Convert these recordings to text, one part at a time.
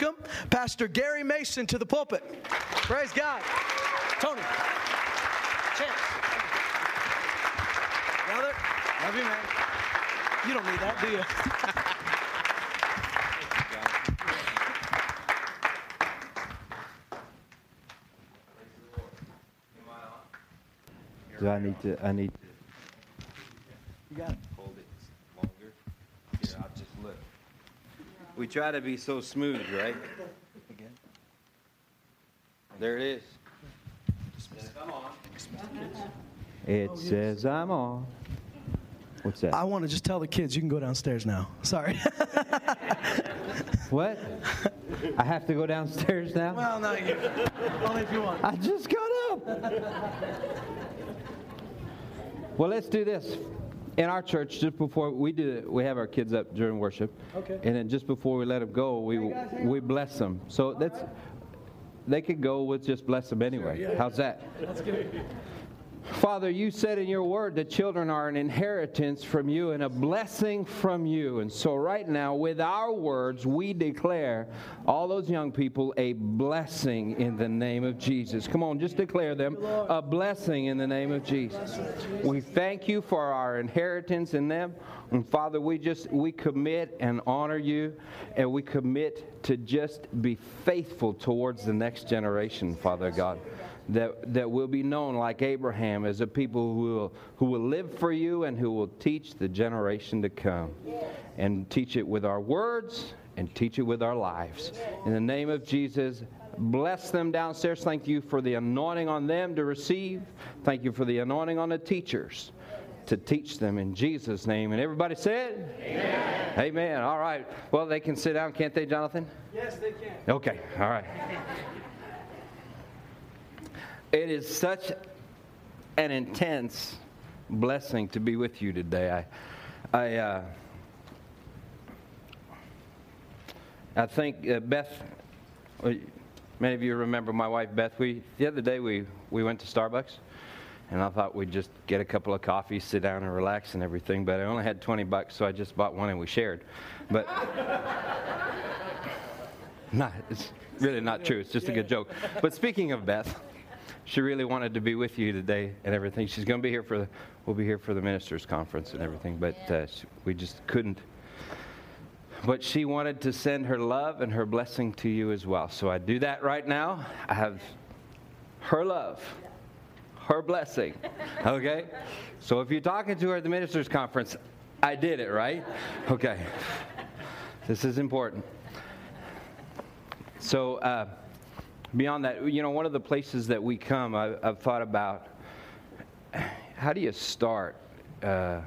welcome Pastor Gary Mason to the pulpit. Praise God. Tony. Chance. Brother, love you, man. You don't need that, do you? Do I need to? I need to You got it. hold it longer. Here, I'll just look. We try to be so smooth, right? Again. There it is. It says I'm on. What's that? I want to just tell the kids you can go downstairs now. Sorry. What? I have to go downstairs now? well, no, you. Only if you want. I just got up. well, let's do this. In our church, just before we do it, we have our kids up during worship. Okay. And then just before we let them go, we we bless them. So that's they could go with just bless them anyway. How's that? That's good. Father, you said in your word that children are an inheritance from you and a blessing from you. And so, right now, with our words, we declare all those young people a blessing in the name of Jesus. Come on, just declare them a blessing in the name of Jesus. We thank you for our inheritance in them. And Father, we just we commit and honor you and we commit to just be faithful towards the next generation, Father God that, that will be known like Abraham as a people who will, who will live for you and who will teach the generation to come. And teach it with our words and teach it with our lives. In the name of Jesus, bless them downstairs. Thank you for the anointing on them to receive. Thank you for the anointing on the teachers to teach them in Jesus' name. And everybody said? Amen. Amen. All right. Well, they can sit down, can't they, Jonathan? Yes, they can. Okay. All right. It is such an intense blessing to be with you today. I, I, uh, I think uh, Beth. uh, Many of you remember my wife Beth. We the other day we we went to Starbucks, and I thought we'd just get a couple of coffees, sit down and relax and everything. But I only had 20 bucks, so I just bought one and we shared. But not, it's really not true. It's just a good joke. But speaking of Beth, she really wanted to be with you today and everything. She's going to be here for the, we'll be here for the ministers' conference and everything, but uh, she, we just couldn't. But she wanted to send her love and her blessing to you as well. So I do that right now. I have her love, her blessing. Okay? So if you're talking to her at the ministers' conference, I did it, right? Okay. This is important. So, uh, beyond that, you know, one of the places that we come, I, I've thought about how do you start uh,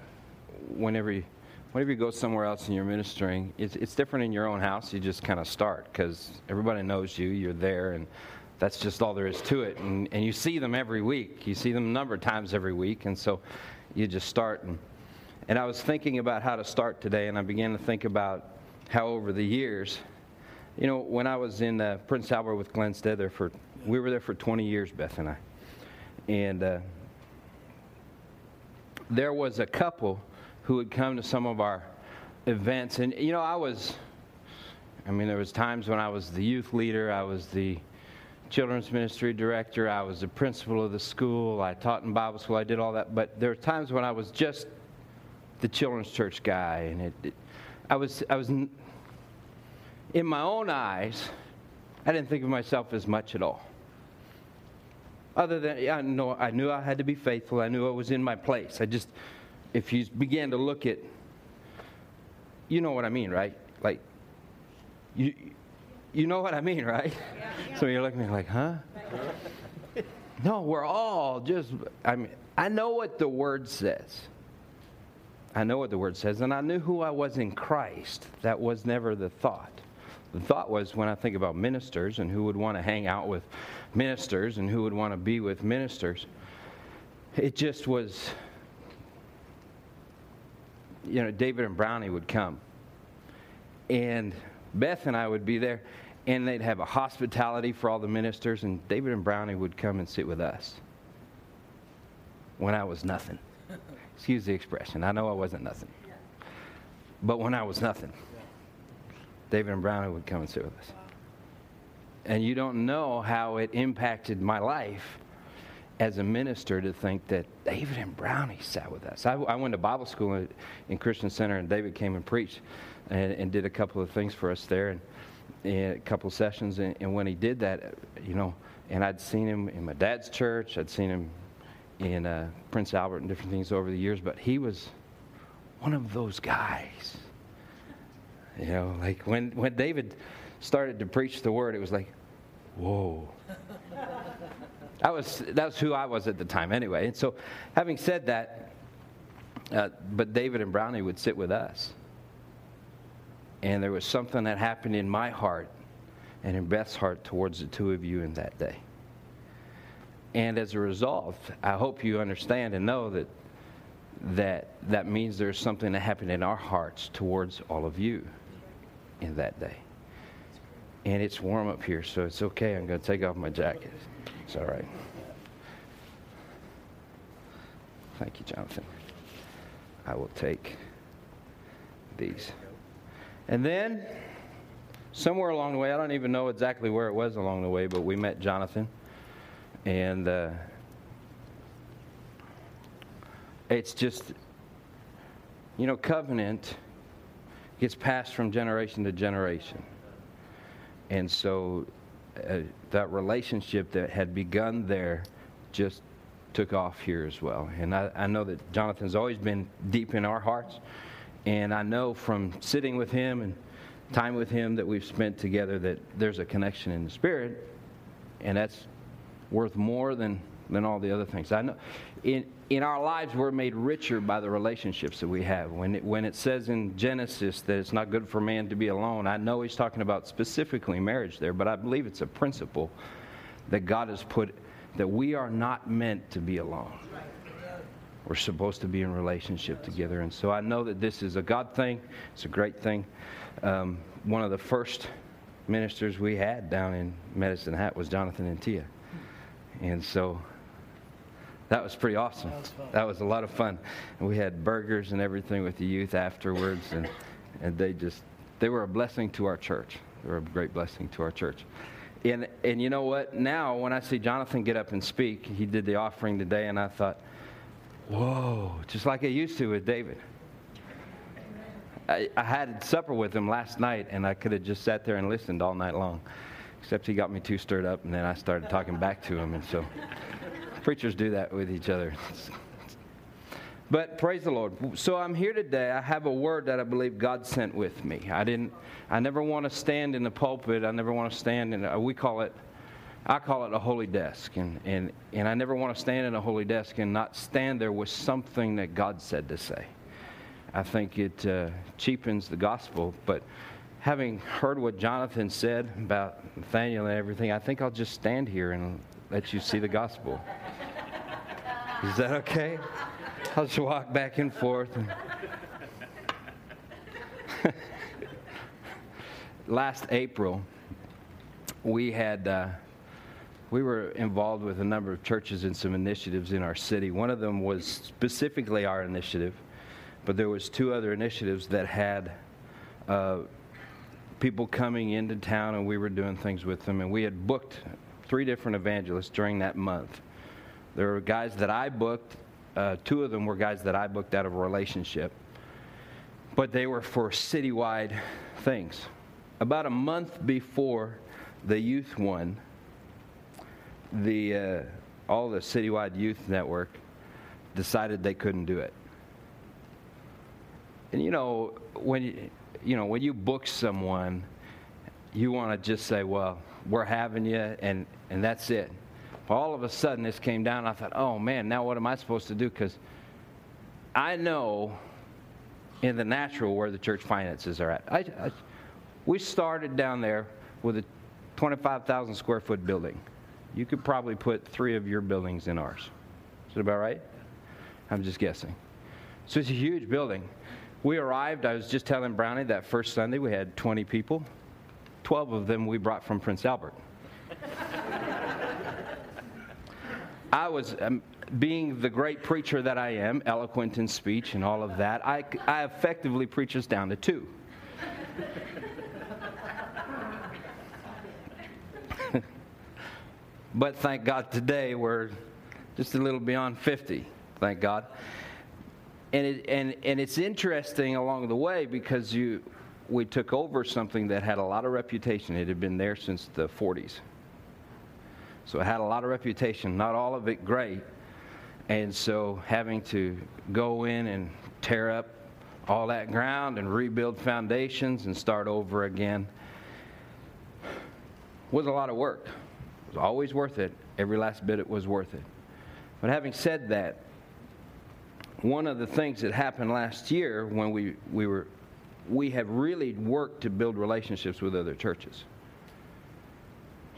whenever you. Whenever you go somewhere else and you're ministering, it's, it's different in your own house. You just kind of start because everybody knows you, you're there, and that's just all there is to it. And, and you see them every week. You see them a number of times every week, and so you just start. And, and I was thinking about how to start today, and I began to think about how over the years, you know, when I was in uh, Prince Albert with Glenn Stead there for, we were there for 20 years, Beth and I. And uh, there was a couple who would come to some of our events. And, you know, I was, I mean, there was times when I was the youth leader, I was the children's ministry director, I was the principal of the school, I taught in Bible school, I did all that. But there were times when I was just the children's church guy, and it, it I was, I was, in my own eyes, I didn't think of myself as much at all. Other than I know, I knew I had to be faithful. I knew I was in my place. I just, if you began to look at, you know what I mean, right? Like, you, you know what I mean, right? So you're looking at me like, huh? No, we're all just. I mean, I know what the word says. I know what the word says, and I knew who I was in Christ. That was never the thought. The thought was when I think about ministers and who would want to hang out with ministers and who would want to be with ministers, it just was, you know, David and Brownie would come. And Beth and I would be there, and they'd have a hospitality for all the ministers, and David and Brownie would come and sit with us when I was nothing. Excuse the expression. I know I wasn't nothing. But when I was nothing, David and Brownie would come and sit with us. And you don't know how it impacted my life as a minister to think that David and Brownie sat with us. I, I went to Bible school in, in, Christian Center, and David came and preached and, and, did a couple of things for us there, and, and a couple of sessions. And, and, when he did that, you know, and I'd seen him in my dad's church, I'd seen him in uh, Prince Albert and different things over the years, but he was one of those guys. You know, like when, when David started to preach the word, it was like, whoa. That was, that was who I was at the time, anyway. And so, having said that, uh, but David and Brownie would sit with us. And there was something that happened in my heart and in Beth's heart towards the two of you in that day. And as a result, I hope you understand and know that that, that means there's something that happened in our hearts towards all of you in that day. And it's warm up here, so it's okay. I'm going to take off my jacket. It's all right. Thank you, Jonathan. I will take these. And then, somewhere along the way, I don't even know exactly where it was along the way, but we met Jonathan. And uh, it's just, you know, covenant gets passed from generation to generation. And so uh, that relationship that had begun there just took off here as well. And I, I know that Jonathan's always been deep in our hearts. And I know from sitting with him and time with him that we've spent together that there's a connection in the spirit. And that's worth more than, than all the other things. I know in, in our lives, we're made richer by the relationships that we have. When it, when it says in Genesis that it's not good for man to be alone, I know he's talking about specifically marriage there, but I believe it's a principle that God has put that we are not meant to be alone. We're supposed to be in relationship together. And so I know that this is a God thing, it's a great thing. Um, one of the first ministers we had down in Medicine Hat was Jonathan and Tia. And so that was pretty awesome. That was, that was, a lot of fun. And we had burgers and everything with the youth afterwards, and, and they just, they were a blessing to our church. They were a great blessing to our church. And, and you know what? Now, when I see Jonathan get up and speak, he did the offering today, and I thought, whoa, just like I used to with David. I, I had supper with him last night, and I could have just sat there and listened all night long. Except he got me too stirred up, and then I started talking back to him, and so Preachers do that with each other. But praise the Lord. So I'm here today. I have a word that I believe God sent with me. I didn't. I never want to stand in the pulpit. I never want to stand in. A, we call it. I call it a holy desk, and and and I never want to stand in a holy desk and not stand there with something that God said to say. I think it uh, cheapens the gospel. But having heard what Jonathan said about Nathaniel and everything, I think I'll just stand here and let you see the gospel. Is that okay? I'll just walk back and forth. Last April, we had uh, we were involved with a number of churches and some initiatives in our city. One of them was specifically our initiative, but there was two other initiatives that had uh, people coming into town, and we were doing things with them. And we had booked three different evangelists during that month. There were guys that I booked, uh, two of them were guys that I booked out of a relationship, but they were for citywide things. About a month before the youth one, the uh, all the citywide youth network decided they couldn't do it. And you know when you, you know when you book someone, you want to just say, "Well, we're having you," and and that's it. All of a sudden, this came down. I thought, oh man, now what am I supposed to do? Because I know in the natural where the church finances are at. I, I, we started down there with a 25,000 square foot building. You could probably put three of your buildings in ours. Is that about right? I'm just guessing. So it's a huge building. We arrived, I was just telling Brownie that first Sunday we had 20 people. 12 of them we brought from Prince Albert. I was, um, being the great preacher that I am, eloquent in speech and all of that, I, I effectively preach us down to two. but thank God today we're just a little beyond 50. Thank God. And, it, and, and it's interesting along the way because you, we took over something that had a lot of reputation. It had been there since the 40s. So it had a lot of reputation, not all of it great. And so having to go in and tear up all that ground and rebuild foundations and start over again was a lot of work. It was always worth it. Every last bit it was worth it. But having said that, one of the things that happened last year when we, we were we have really worked to build relationships with other churches.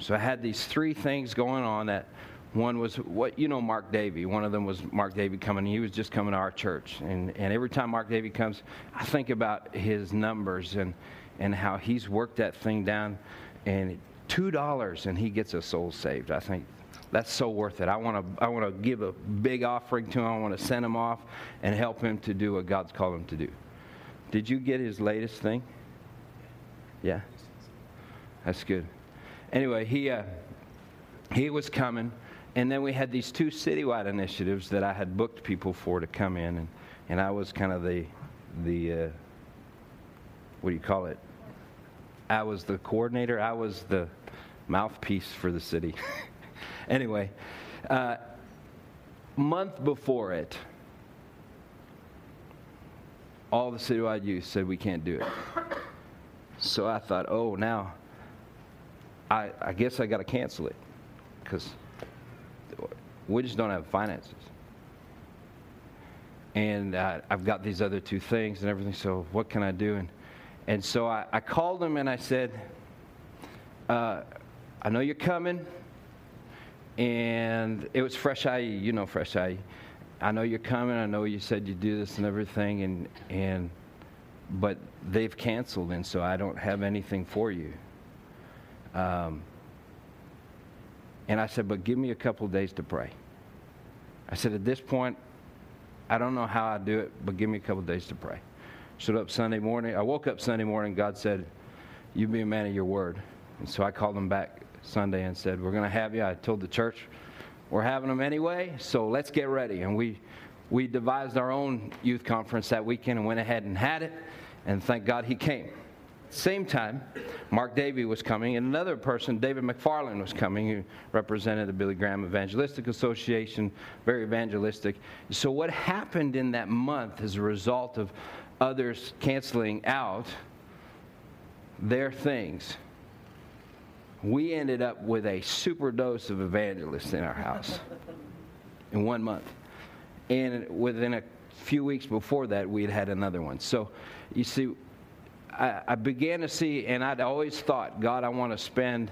So I had these three things going on that one was what you know Mark Davy. One of them was Mark Davy coming. He was just coming to our church, and and every time Mark Davy comes, I think about his numbers and and how he's worked that thing down, and two dollars and he gets a soul saved. I think that's so worth it. I want to I want to give a big offering to him. I want to send him off and help him to do what God's called him to do. Did you get his latest thing? Yeah, that's good. Anyway, he uh, he was coming and then we had these two citywide initiatives that I had booked people for to come in, and, and I was kind of the, the uh, what do you call it? I was the coordinator, I was the mouthpiece for the city. anyway, uh, month before it, all the citywide youth said we can't do it. So I thought, oh, now I, I guess I got to cancel it because we just don't have finances. And uh, I've got these other two things and everything, so what can I do? And, and so I, I called him and I said, uh, I know you're coming. And it was Fresh IE, you know Fresh IE. I know you're coming. I know you said you'd do this and everything, and and but they've canceled, and so I don't have anything for you. Um, and I said, but give me a couple of days to pray. I said, at this point, I don't know how I do it, but give me a couple of days to pray. Showed up Sunday morning. I woke up Sunday morning. God said, You be a man of your word. And so I called him back Sunday and said, We're going to have you. I told the church we're having them anyway, so let's get ready. And we, we devised our own youth conference that weekend and went ahead and had it. And thank God he came. Same time, Mark Davy was coming, and another person, David McFarland, was coming, who represented the Billy Graham Evangelistic Association, very evangelistic. So, what happened in that month as a result of others canceling out their things, we ended up with a super dose of evangelists in our house in one month. And within a few weeks before that, we had had another one. So, you see, I, I began to see, and I'd always thought, God, I want to spend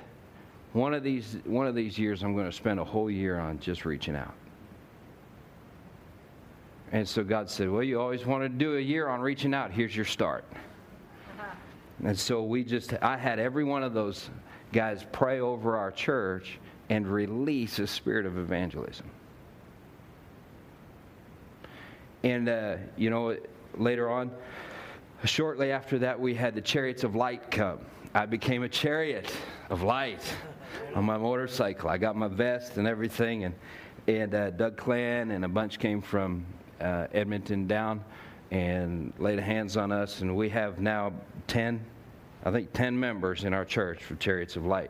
one of these one of these years. I'm going to spend a whole year on just reaching out. And so God said, Well, you always wanted to do a year on reaching out. Here's your start. Uh-huh. And so we just, I had every one of those guys pray over our church and release a spirit of evangelism. And, uh, you know, later on, Shortly after that, we had the chariots of light come. I became a chariot of light on my motorcycle. I got my vest and everything, and and uh, Doug Clan and a bunch came from uh, Edmonton down and laid hands on us, and we have now ten, I think ten members in our church for Chariots of Light,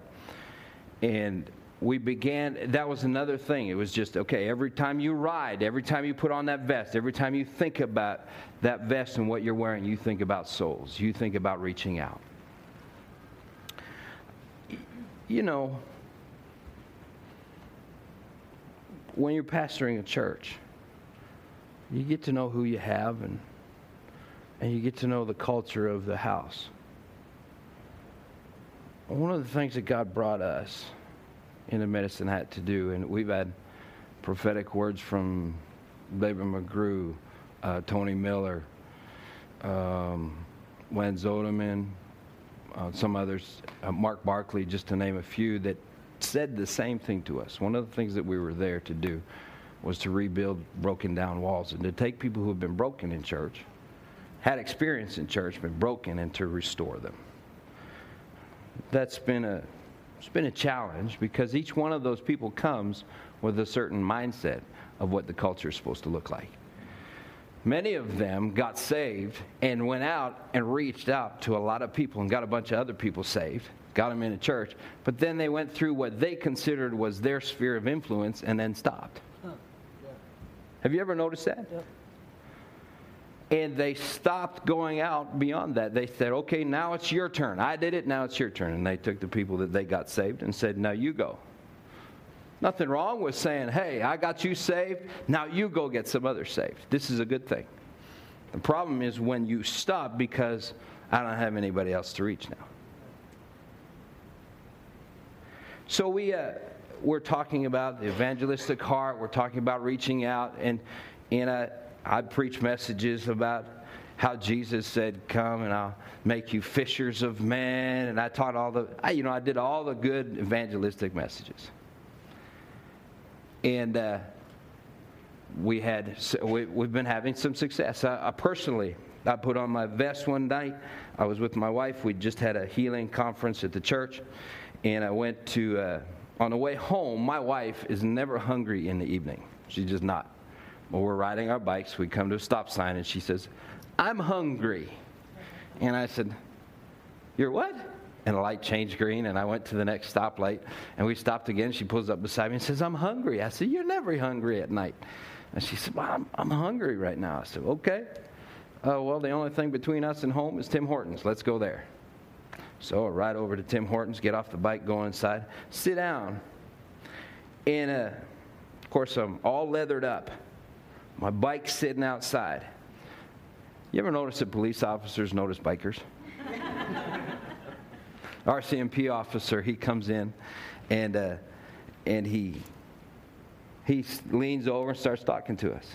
and we began that was another thing. It was just okay every time you ride every time you put on that vest every time you think about that vest and what you're wearing you think about souls. You think about reaching out. You know when you're pastoring a church you get to know who you have and and you get to know the culture of the house. One of the things that god brought us in the medicine hat to do. And we've had prophetic words from David McGrew, uh, Tony Miller, um, Len Zoderman, uh, some others, uh, Mark Barkley, just to name a few, that said the same thing to us. One of the things that we were there to do was to rebuild broken down walls and to take people who have been broken in church, had experience in church, been broken, and to restore them. That's been a It's been a challenge because each one of those people comes with a certain mindset of what the culture is supposed to look like. Many of them got saved and went out and reached out to a lot of people and got a bunch of other people saved, got them in a church, but then they went through what they considered was their sphere of influence and then stopped. Huh. Yeah. Have you ever noticed that? Yep. And they stopped going out beyond that. They said, okay, now it's your turn. I did it, now it's your turn. And they took the people that they got saved and said, now you go. Nothing wrong with saying, hey, I got you saved, now you go get some others saved. This is a good thing. The problem is when you stop because I don't have anybody else to reach now. So we, uh, we're talking about the evangelistic heart, we're talking about reaching out, and, and uh, I preach messages about how Jesus said, "Come and I'll make you fishers of men," and I taught all the, I, you know, I did all the good evangelistic messages and uh, we had we, have been having some success. I, I, personally, I put on my vest one night. I was with my wife. We just had a healing conference at the church, and I went to. Uh, on the way home, my wife is never hungry in the evening. She's just not. Well, we're riding our bikes. We come to a stop sign, and she says, "I'm hungry," and I said, "You're what?" and the light changed green, and I went to the next stoplight, and we stopped again. She pulls up beside me and says, I'm hungry. I said, You're never hungry at night. And she said, well, I'm, I'm hungry right now. I said, Okay. Uh, well, the only thing between us and home is Tim Hortons. Let's go there. So I ride over to Tim Hortons, get off the bike, go inside, sit down. And uh, of course, I'm all leathered up. My bike's sitting outside. You ever notice that police officers notice bikers? RCMP officer, he comes in and, uh, and he, he leans over and starts talking to us.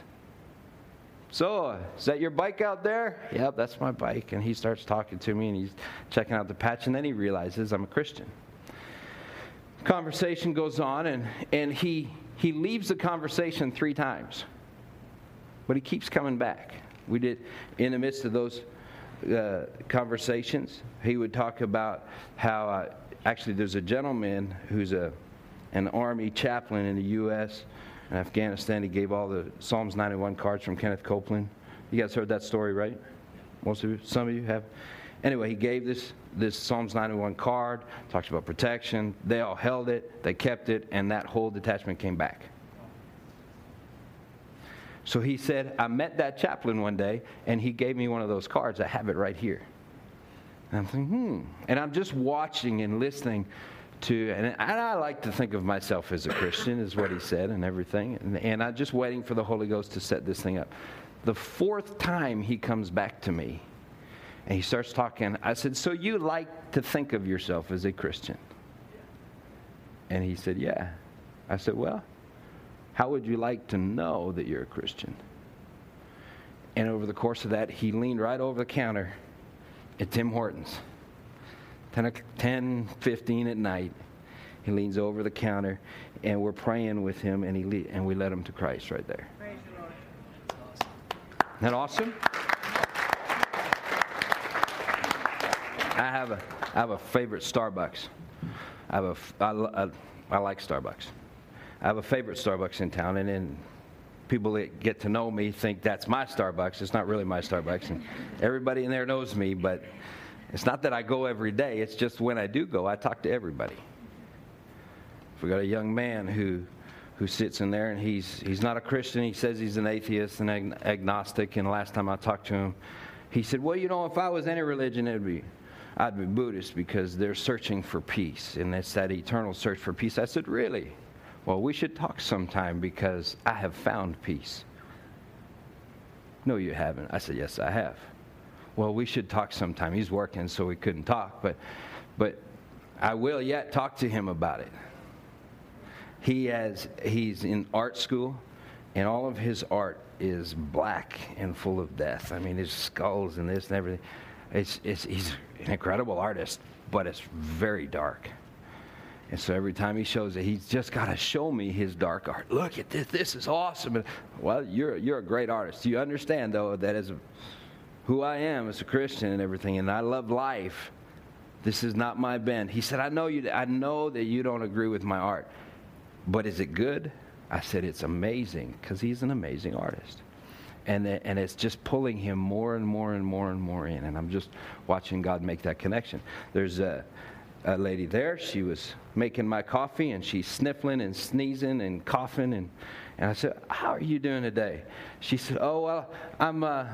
So, uh, is that your bike out there? Yep, that's my bike. And he starts talking to me and he's checking out the patch, and then he realizes I'm a Christian. Conversation goes on, and, and he, he leaves the conversation three times, but he keeps coming back. We did, in the midst of those uh, conversations, he would talk about how uh, actually there's a gentleman who's a an army chaplain in the U.S. and Afghanistan. He gave all the Psalms 91 cards from Kenneth Copeland. You guys heard that story, right? Most of you, some of you have. Anyway, he gave this this Psalms 91 card. Talks about protection. They all held it. They kept it, and that whole detachment came back. So he said, I met that chaplain one day, and he gave me one of those cards. I have it right here. And I'm thinking, hmm. And I'm just watching and listening to, and I like to think of myself as a Christian, is what he said, and everything. And, and I'm just waiting for the Holy Ghost to set this thing up. The fourth time he comes back to me, and he starts talking, I said, So you like to think of yourself as a Christian? And he said, Yeah. I said, Well, how would you like to know that you're a Christian? And over the course of that, he leaned right over the counter at Tim Hortons. 10, 10 15 at night. He leans over the counter, and we're praying with him, and, he and we led him to Christ right there. Praise the Lord. Isn't that awesome? I have a, I have a favorite Starbucks. I, have a, I, I, I like Starbucks. I have a favorite Starbucks in town, and then people that get to know me think that's my Starbucks. It's not really my Starbucks. And everybody in there knows me, but it's not that I go every day. It's just when I do go, I talk to everybody. We got a young man who who sits in there and he's he's not a Christian. He says he's an atheist and ag- agnostic. And last time I talked to him, he said, "Well, you know, if I was any religion, it'd be." I'd be Buddhist because they're searching for peace, and it's that eternal search for peace. I said, Really? Well, we should talk sometime because I have found peace. No, you haven't. I said, Yes, I have. Well, we should talk sometime. He's working, so we couldn't talk, but, but I will yet talk to him about it. He has, he's in art school, and all of his art is black and full of death. I mean, his skulls and this and everything. It's, it's, he's an incredible artist, but it's very dark. And so every time he shows it, he's just got to show me his dark art. Look at this. This is awesome. And, well, you're, you're a great artist. You understand, though, that as who I am as a Christian and everything, and I love life, This is not my bend. He said, I know, you, I know that you don't agree with my art, but is it good? I said, It's amazing because he's an amazing artist. And, and it's just pulling him more and more and more and more in. And I'm just watching God make that connection. There's a, a lady there. She was making my coffee and she's sniffling and sneezing and coughing. And, and I said, How are you doing today? She said, Oh, well, I'm. Uh,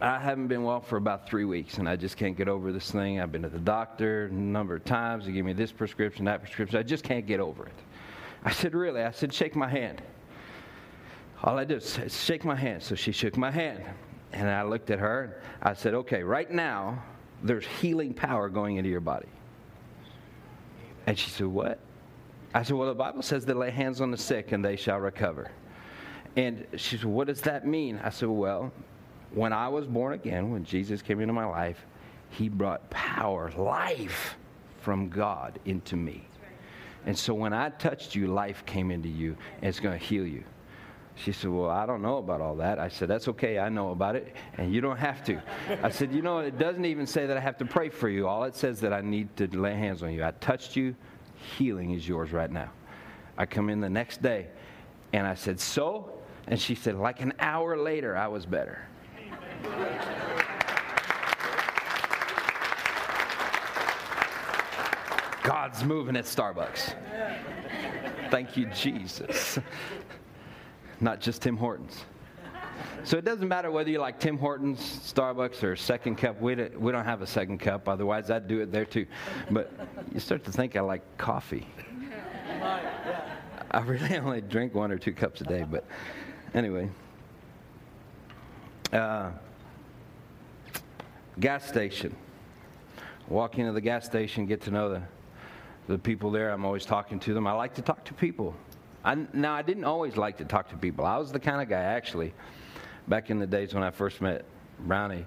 I haven't been well for about three weeks, and I just can't get over this thing. I've been to the doctor a number of times. They give me this prescription, that prescription. I just can't get over it. I said, Really? I said, Shake my hand. All I did was shake my hand. So she shook my hand. And I looked at her and I said, Okay, right now, there's healing power going into your body. And she said, What? I said, Well, the Bible says to lay hands on the sick and they shall recover. And she said, What does that mean? I said, Well, when I was born again, when Jesus came into my life, he brought power, life from God into me. And so when I touched you, life came into you, and it's going to heal you. She said, Well, I don't know about all that. I said, That's okay. I know about it, and you don't have to. I said, You know, it doesn't even say that I have to pray for you. All it says that I need to lay hands on you. I touched you. Healing is yours right now. I come in the next day, and I said, So? And she said, Like an hour later, I was better. God's moving at Starbucks. Thank you, Jesus. Not just Tim Hortons. So it doesn't matter whether you like Tim Hortons, Starbucks, or Second Cup. We don't, we don't have a second cup, otherwise, I'd do it there too. But you start to think I like coffee. I really only drink one or two cups a day, but anyway. Uh, gas station. Walk into the gas station, get to know the, the people there. I'm always talking to them. I like to talk to people. I, now, I didn't always like to talk to people. I was the kind of guy, actually, back in the days when I first met Brownie,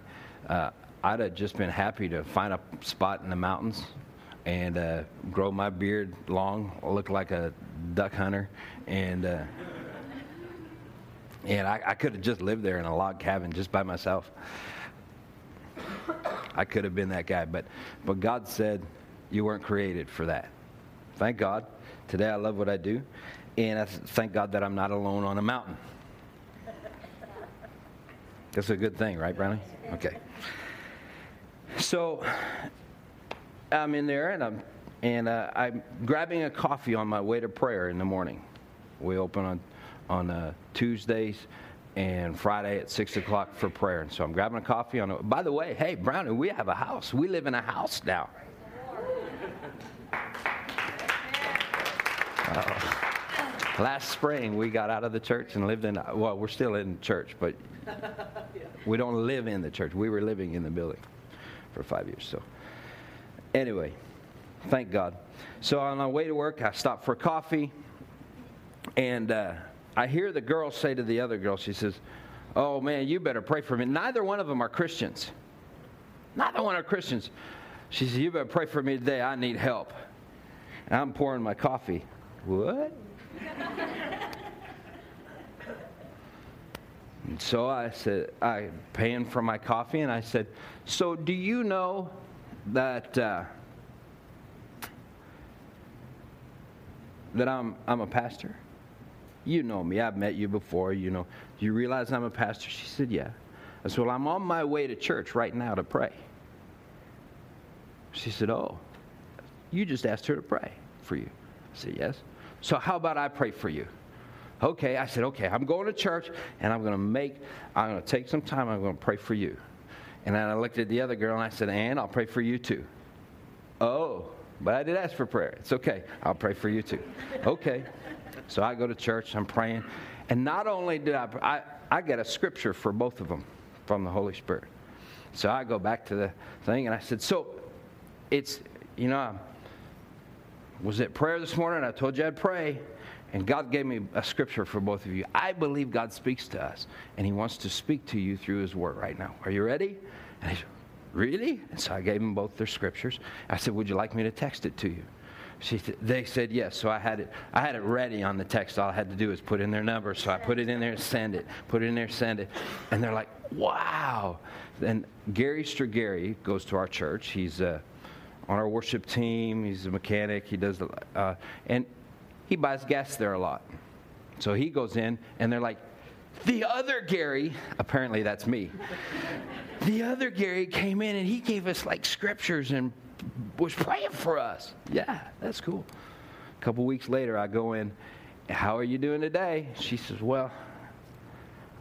uh, I'd have just been happy to find a spot in the mountains and uh, grow my beard long, look like a duck hunter, and uh, and I, I could have just lived there in a log cabin just by myself. I could have been that guy, but but God said you weren't created for that. Thank God. Today I love what I do, and I thank God that I'm not alone on a mountain. That's a good thing, right, Brownie? Okay. So I'm in there, and I'm and uh, I'm grabbing a coffee on my way to prayer in the morning. We open on on uh, Tuesdays and Friday at six o'clock for prayer. And so I'm grabbing a coffee on. A, by the way, hey Brownie, we have a house. We live in a house now. Uh, last spring we got out of the church and lived in. Well, we're still in church, but we don't live in the church. We were living in the building for five years. So anyway, thank God. So on our way to work, I stopped for coffee, and. Uh, I hear the girl say to the other girl, she says, Oh man, you better pray for me. Neither one of them are Christians. Neither one are Christians. She says, You better pray for me today. I need help. And I'm pouring my coffee. What? And so I said, I paying for my coffee, and I said, So do you know that uh, that I'm I'm a pastor? You know me. I've met you before. You know, do you realize I'm a pastor? She said, Yeah. I said, Well, I'm on my way to church right now to pray. She said, Oh, you just asked her to pray for you. I said, Yes. So how about I pray for you? Okay. I said, Okay, I'm going to church and I'm going to make, I'm going to take some time. I'm going to pray for you. And then I looked at the other girl and I said, And I'll pray for you too. Oh, but I did ask for prayer. It's okay. I'll pray for you too. Okay. So I go to church, I'm praying. And not only did I, I, I get a scripture for both of them from the Holy Spirit. So I go back to the thing and I said, So it's, you know, was at prayer this morning. I told you I'd pray. And God gave me a scripture for both of you. I believe God speaks to us, and He wants to speak to you through His Word right now. Are you ready? And he said, Really? And so I gave them both their scriptures. I said, Would you like me to text it to you? She, they said yes, so I had it. I had it ready on the text. All I had to do was put in their number. So I put it in there and send it. Put it in there, send it, and they're like, wow. And Gary Strigari goes to our church. He's uh, on our worship team. He's a mechanic. He does, the, uh, and he buys gas there a lot. So he goes in, and they're like, the other Gary, apparently that's me. the other Gary came in and he gave us like scriptures and was praying for us. Yeah, that's cool. A couple weeks later, I go in, How are you doing today? She says, Well,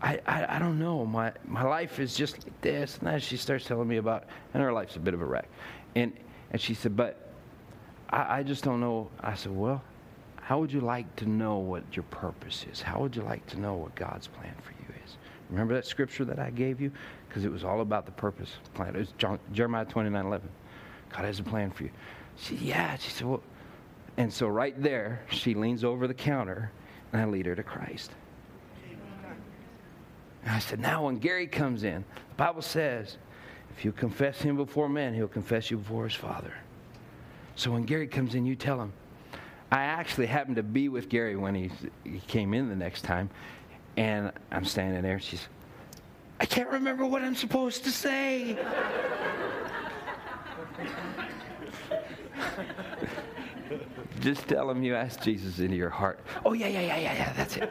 I, I, I, don't know. My, my life is just like this. And then she starts telling me about, and her life's a bit of a wreck. And, and she said, But I, I just don't know. I said, Well, how would you like to know what your purpose is? How would you like to know what God's plan for you is? Remember that scripture that I gave you? Because it was all about the purpose plan. It was John, Jeremiah 29 11. God has a plan for you. She said, Yeah. She said, Well, and so right there, she leans over the counter and I lead her to Christ. And I said, Now when Gary comes in, the Bible says, if you confess him before men, he'll confess you before his Father. So when Gary comes in, you tell him, I actually happened to be with Gary when he, he came in the next time, and I'm standing there. She's, I can't remember what I'm supposed to say. Just tell him you asked Jesus into your heart. Oh, yeah, yeah, yeah, yeah, yeah, that's it.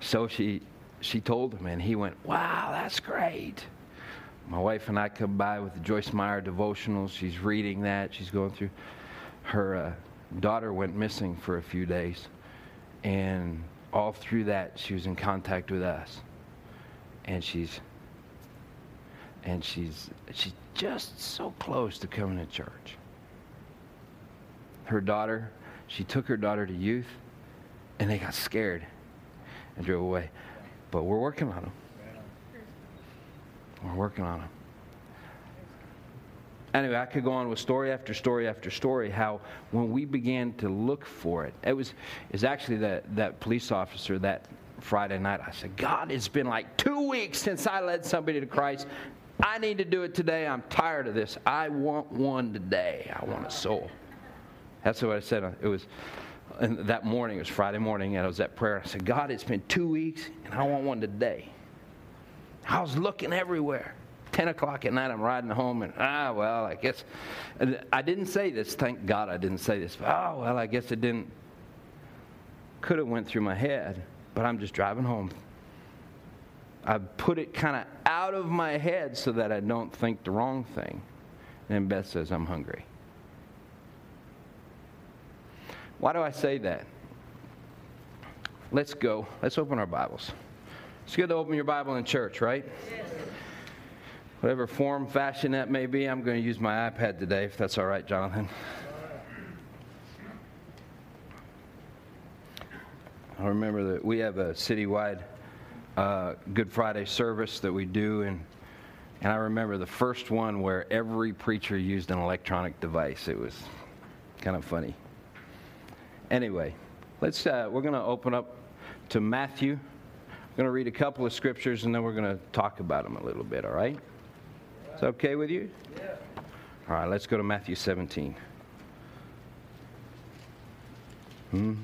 so she, she told him, and he went, Wow, that's great. My wife and I come by with the Joyce Meyer devotional. She's reading that. She's going through. Her uh, daughter went missing for a few days, and all through that, she was in contact with us, and she's and she's she's just so close to coming to church. Her daughter, she took her daughter to youth, and they got scared and drove away. But we're working on them. We're working on them. Anyway, I could go on with story after story after story how when we began to look for it, it was is actually that, that police officer that Friday night. I said, God, it's been like two weeks since I led somebody to Christ. I need to do it today. I'm tired of this. I want one today. I want a soul. That's what I said. It was and that morning, it was Friday morning, and I was at prayer. I said, God, it's been two weeks, and I want one today. I was looking everywhere. 10 o'clock at night, I'm riding home, and ah, well, I guess. I didn't say this. Thank God I didn't say this. But, oh, well, I guess it didn't. Could have went through my head, but I'm just driving home. I put it kind of out of my head so that I don't think the wrong thing. And Beth says, I'm hungry. Why do I say that? Let's go. Let's open our Bibles. It's good to open your Bible in church, right? Yes. Whatever form, fashion that may be, I'm going to use my iPad today, if that's all right, Jonathan. I remember that we have a citywide uh, Good Friday service that we do, and and I remember the first one where every preacher used an electronic device. It was kind of funny. Anyway, let's uh, we're going to open up to Matthew I'm going to read a couple of scriptures and then we're going to talk about them a little bit, all right? Is that okay with you? Yeah. All right, let's go to Matthew 17. Mm-hmm.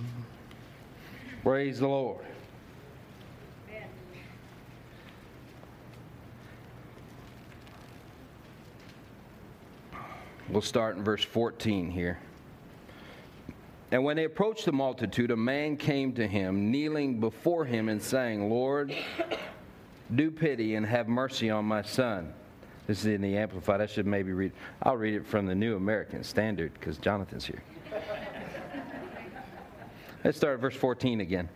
Praise the Lord. We'll start in verse 14 here. And when they approached the multitude, a man came to him, kneeling before him and saying, Lord, do pity and have mercy on my son. This is in the Amplified. I should maybe read. I'll read it from the New American Standard because Jonathan's here. Let's start at verse 14 again.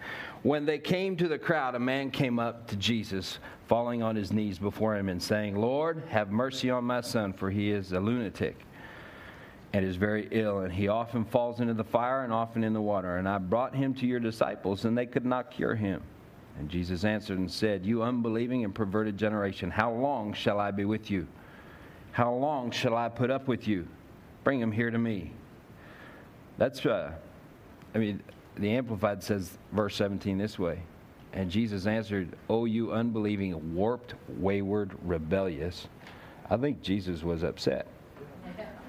When they came to the crowd, a man came up to Jesus, falling on his knees before him and saying, Lord, have mercy on my son, for he is a lunatic and is very ill, and he often falls into the fire and often in the water. And I brought him to your disciples, and they could not cure him. And Jesus answered and said, You unbelieving and perverted generation, how long shall I be with you? How long shall I put up with you? Bring him here to me. That's, uh, I mean, the Amplified says, verse 17 this way. And Jesus answered, O you unbelieving, warped, wayward, rebellious. I think Jesus was upset.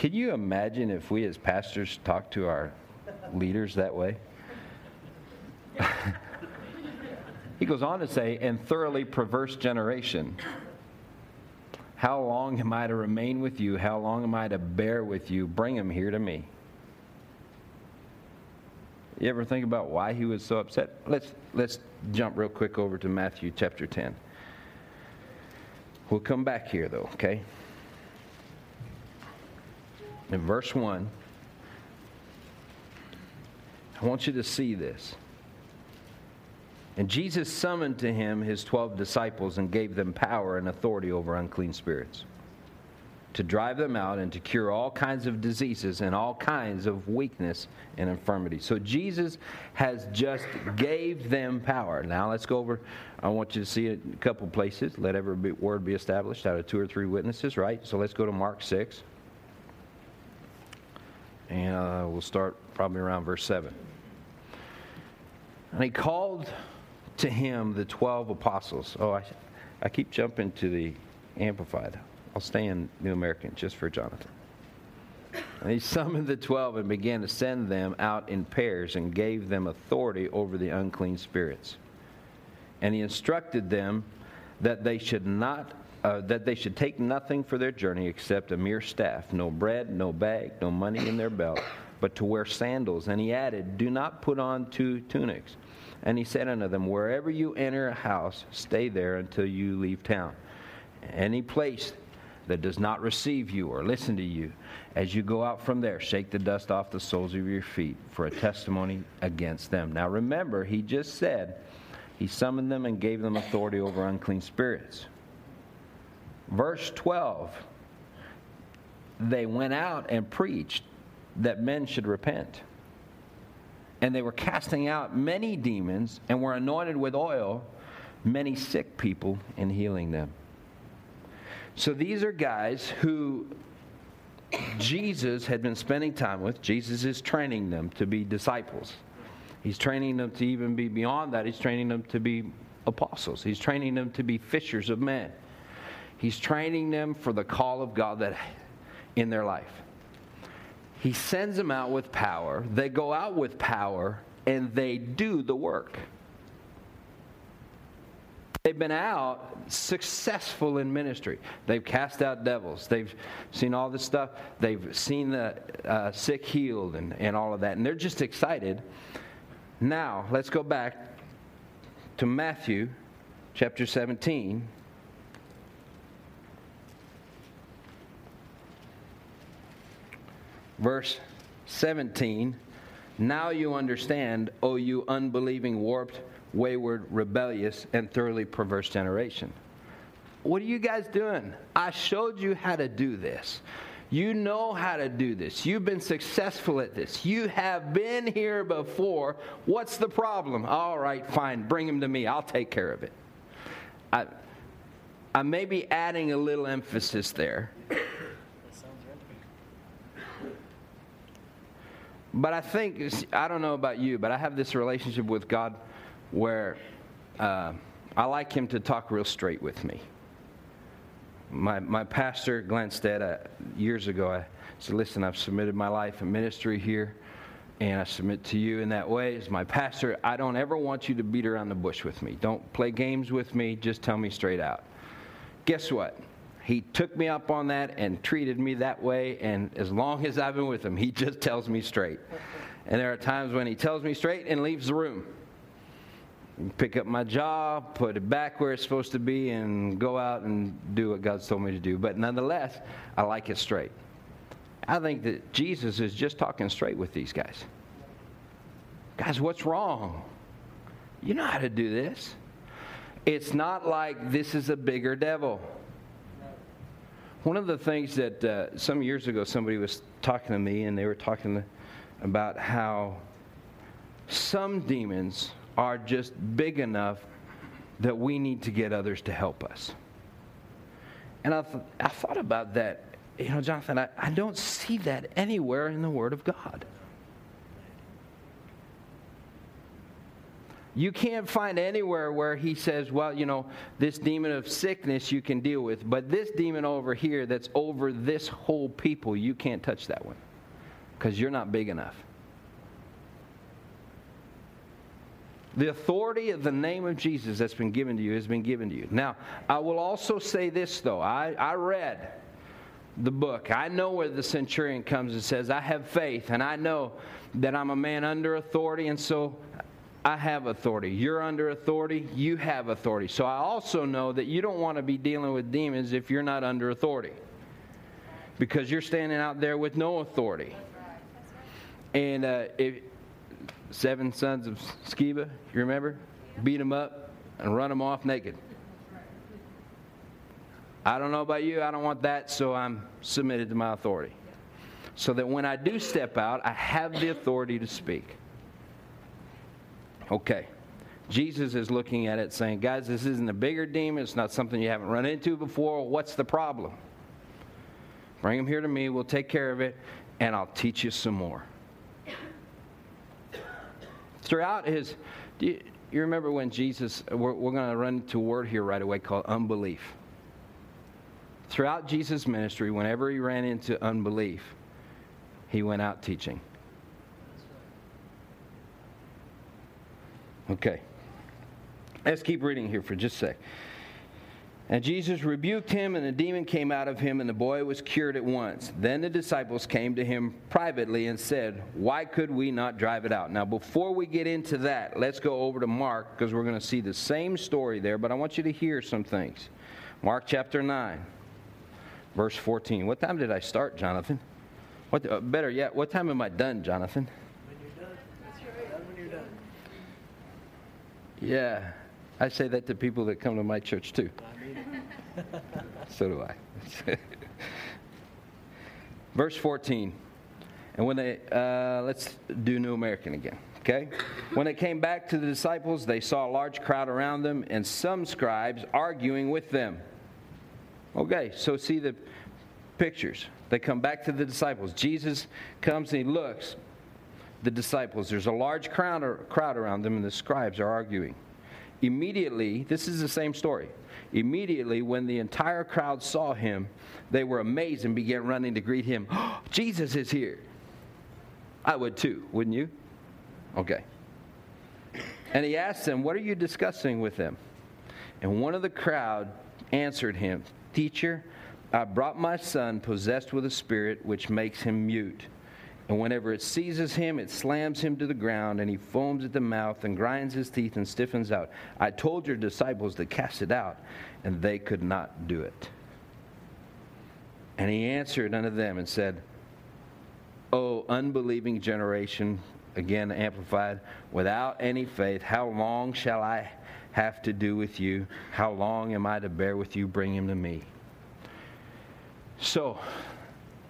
Can you imagine if we as pastors talked to our leaders that way? He goes on to say, and thoroughly perverse generation. How long am I to remain with you? How long am I to bear with you? Bring him here to me. You ever think about why he was so upset? Let's, let's jump real quick over to Matthew chapter 10. We'll come back here, though, okay? In verse 1, I want you to see this. And Jesus summoned to him his 12 disciples and gave them power and authority over unclean spirits to drive them out and to cure all kinds of diseases and all kinds of weakness and infirmity. So Jesus has just gave them power. Now let's go over. I want you to see it a couple places. Let every word be established out of two or three witnesses, right? So let's go to Mark 6. And uh, we'll start probably around verse 7. And he called to him the 12 apostles. Oh, I, I keep jumping to the Amplified. I'll stay in New American just for Jonathan. And he summoned the twelve and began to send them out in pairs and gave them authority over the unclean spirits. And he instructed them that they should not uh, that they should take nothing for their journey except a mere staff, no bread, no bag, no money in their belt, but to wear sandals. And he added, Do not put on two tunics. And he said unto them, Wherever you enter a house, stay there until you leave town. Any place that does not receive you or listen to you. As you go out from there, shake the dust off the soles of your feet for a testimony against them. Now remember, he just said he summoned them and gave them authority over unclean spirits. Verse 12 they went out and preached that men should repent. And they were casting out many demons and were anointed with oil many sick people and healing them. So these are guys who Jesus had been spending time with. Jesus is training them to be disciples. He's training them to even be beyond that. He's training them to be apostles. He's training them to be fishers of men. He's training them for the call of God that in their life. He sends them out with power. They go out with power and they do the work. They've been out successful in ministry. They've cast out devils. They've seen all this stuff. They've seen the uh, sick healed and, and all of that. And they're just excited. Now, let's go back to Matthew chapter 17. Verse 17. Now you understand, O you unbelieving, warped, wayward, rebellious, and thoroughly perverse generation. What are you guys doing? I showed you how to do this. You know how to do this. You've been successful at this. You have been here before. What's the problem? All right, fine. Bring him to me. I'll take care of it. I, I may be adding a little emphasis there. But I think, I don't know about you, but I have this relationship with God where uh, I like him to talk real straight with me. My, my pastor, Glenn Stead, uh, years ago, I said, Listen, I've submitted my life and ministry here, and I submit to you in that way. As my pastor, I don't ever want you to beat around the bush with me. Don't play games with me, just tell me straight out. Guess what? He took me up on that and treated me that way, and as long as I've been with him, he just tells me straight. And there are times when he tells me straight and leaves the room pick up my job, put it back where it's supposed to be, and go out and do what God's told me to do. But nonetheless, I like it straight. I think that Jesus is just talking straight with these guys. Guys, what's wrong? You know how to do this. It's not like this is a bigger devil. One of the things that uh, some years ago somebody was talking to me, and they were talking about how some demons are just big enough that we need to get others to help us. And I, th- I thought about that. You know, Jonathan, I, I don't see that anywhere in the Word of God. You can't find anywhere where he says, well, you know, this demon of sickness you can deal with, but this demon over here that's over this whole people, you can't touch that one because you're not big enough. The authority of the name of Jesus that's been given to you has been given to you. Now, I will also say this, though. I, I read the book. I know where the centurion comes and says, I have faith, and I know that I'm a man under authority, and so I have authority. You're under authority, you have authority. So I also know that you don't want to be dealing with demons if you're not under authority. Because you're standing out there with no authority. And uh, if seven sons of Sceva, you remember? Beat them up and run them off naked. I don't know about you, I don't want that, so I'm submitted to my authority. So that when I do step out, I have the authority to speak. Okay. Jesus is looking at it saying, guys, this isn't a bigger demon. It's not something you haven't run into before. What's the problem? Bring them here to me. We'll take care of it, and I'll teach you some more. Throughout his, you, you remember when Jesus, we're, we're going to run into a word here right away called unbelief. Throughout Jesus' ministry, whenever he ran into unbelief, he went out teaching. Okay. Let's keep reading here for just a sec. And Jesus rebuked him, and the demon came out of him, and the boy was cured at once. Then the disciples came to him privately and said, Why could we not drive it out? Now, before we get into that, let's go over to Mark, because we're going to see the same story there, but I want you to hear some things. Mark chapter 9, verse 14. What time did I start, Jonathan? What, uh, better yet, what time am I done, Jonathan? Yeah, I say that to people that come to my church too. so do I. Verse 14. And when they, uh, let's do New American again, okay? When they came back to the disciples, they saw a large crowd around them and some scribes arguing with them. Okay, so see the pictures. They come back to the disciples. Jesus comes and he looks the disciples. There's a large crowd, crowd around them, and the scribes are arguing. Immediately, this is the same story. Immediately, when the entire crowd saw him, they were amazed and began running to greet him. Oh, Jesus is here. I would too, wouldn't you? Okay. And he asked them, What are you discussing with them? And one of the crowd answered him, Teacher, I brought my son possessed with a spirit which makes him mute. And whenever it seizes him, it slams him to the ground, and he foams at the mouth and grinds his teeth and stiffens out. I told your disciples to cast it out, and they could not do it. And he answered unto them and said, O unbelieving generation, again amplified, without any faith, how long shall I have to do with you? How long am I to bear with you? Bring him to me. So,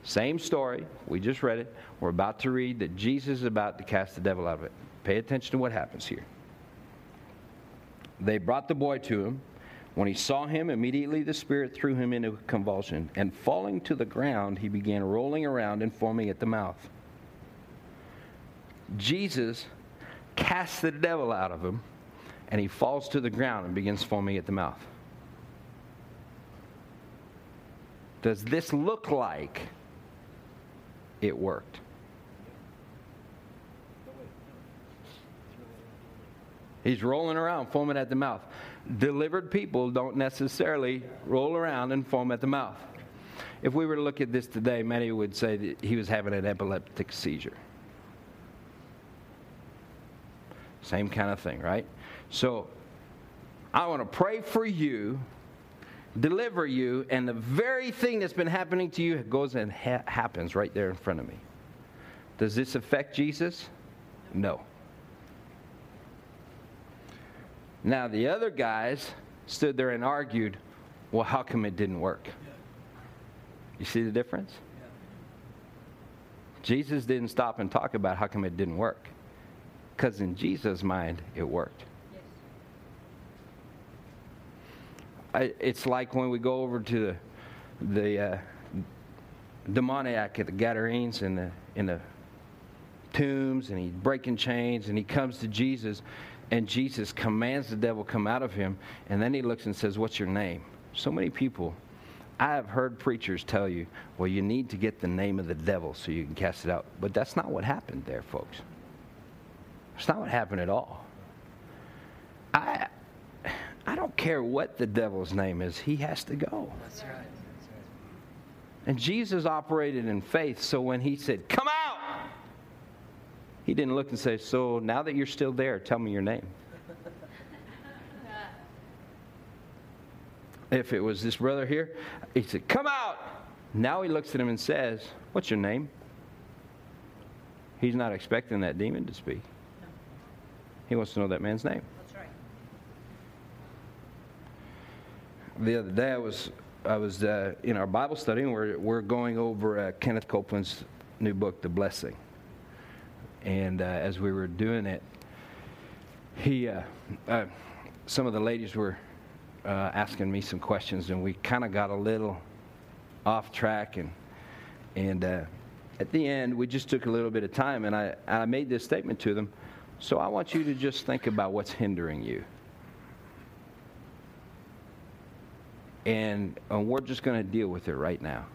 same story. We just read it. We're about to read that Jesus is about to cast the devil out of it. Pay attention to what happens here. They brought the boy to him. When he saw him, immediately the Spirit threw him into a convulsion, and falling to the ground, he began rolling around and foaming at the mouth. Jesus casts the devil out of him, and he falls to the ground and begins foaming at the mouth. Does this look like it worked? He's rolling around, foaming at the mouth. Delivered people don't necessarily roll around and foam at the mouth. If we were to look at this today, many would say that he was having an epileptic seizure. Same kind of thing, right? So I want to pray for you, deliver you, and the very thing that's been happening to you goes and ha- happens right there in front of me. Does this affect Jesus? No. Now, the other guys stood there and argued, well, how come it didn't work? You see the difference? Jesus didn't stop and talk about how come it didn't work. Because in Jesus' mind, it worked. I, it's like when we go over to the, the uh, demoniac at the Gadarenes in the, in the tombs, and he's breaking chains, and he comes to Jesus, and Jesus commands the devil come out of him, and then he looks and says, What's your name? So many people, I have heard preachers tell you, Well, you need to get the name of the devil so you can cast it out. But that's not what happened there, folks. It's not what happened at all. I, I don't care what the devil's name is, he has to go. That's right. And Jesus operated in faith, so when he said, Come out, he didn't look and say, So now that you're still there, tell me your name. if it was this brother here, he said, Come out. Now he looks at him and says, What's your name? He's not expecting that demon to speak. He wants to know that man's name. That's right. The other day, I was I was uh, in our Bible study, and we're we're going over uh, Kenneth Copeland's new book, The Blessing. And uh, as we were doing it, he uh, uh, some of the ladies were uh, asking me some questions, and we kind of got a little off track, and and at the end, we just took a little bit of time, and I I made this statement to them. So I want you to just think about what's hindering you. And, and we're just going to deal with it right now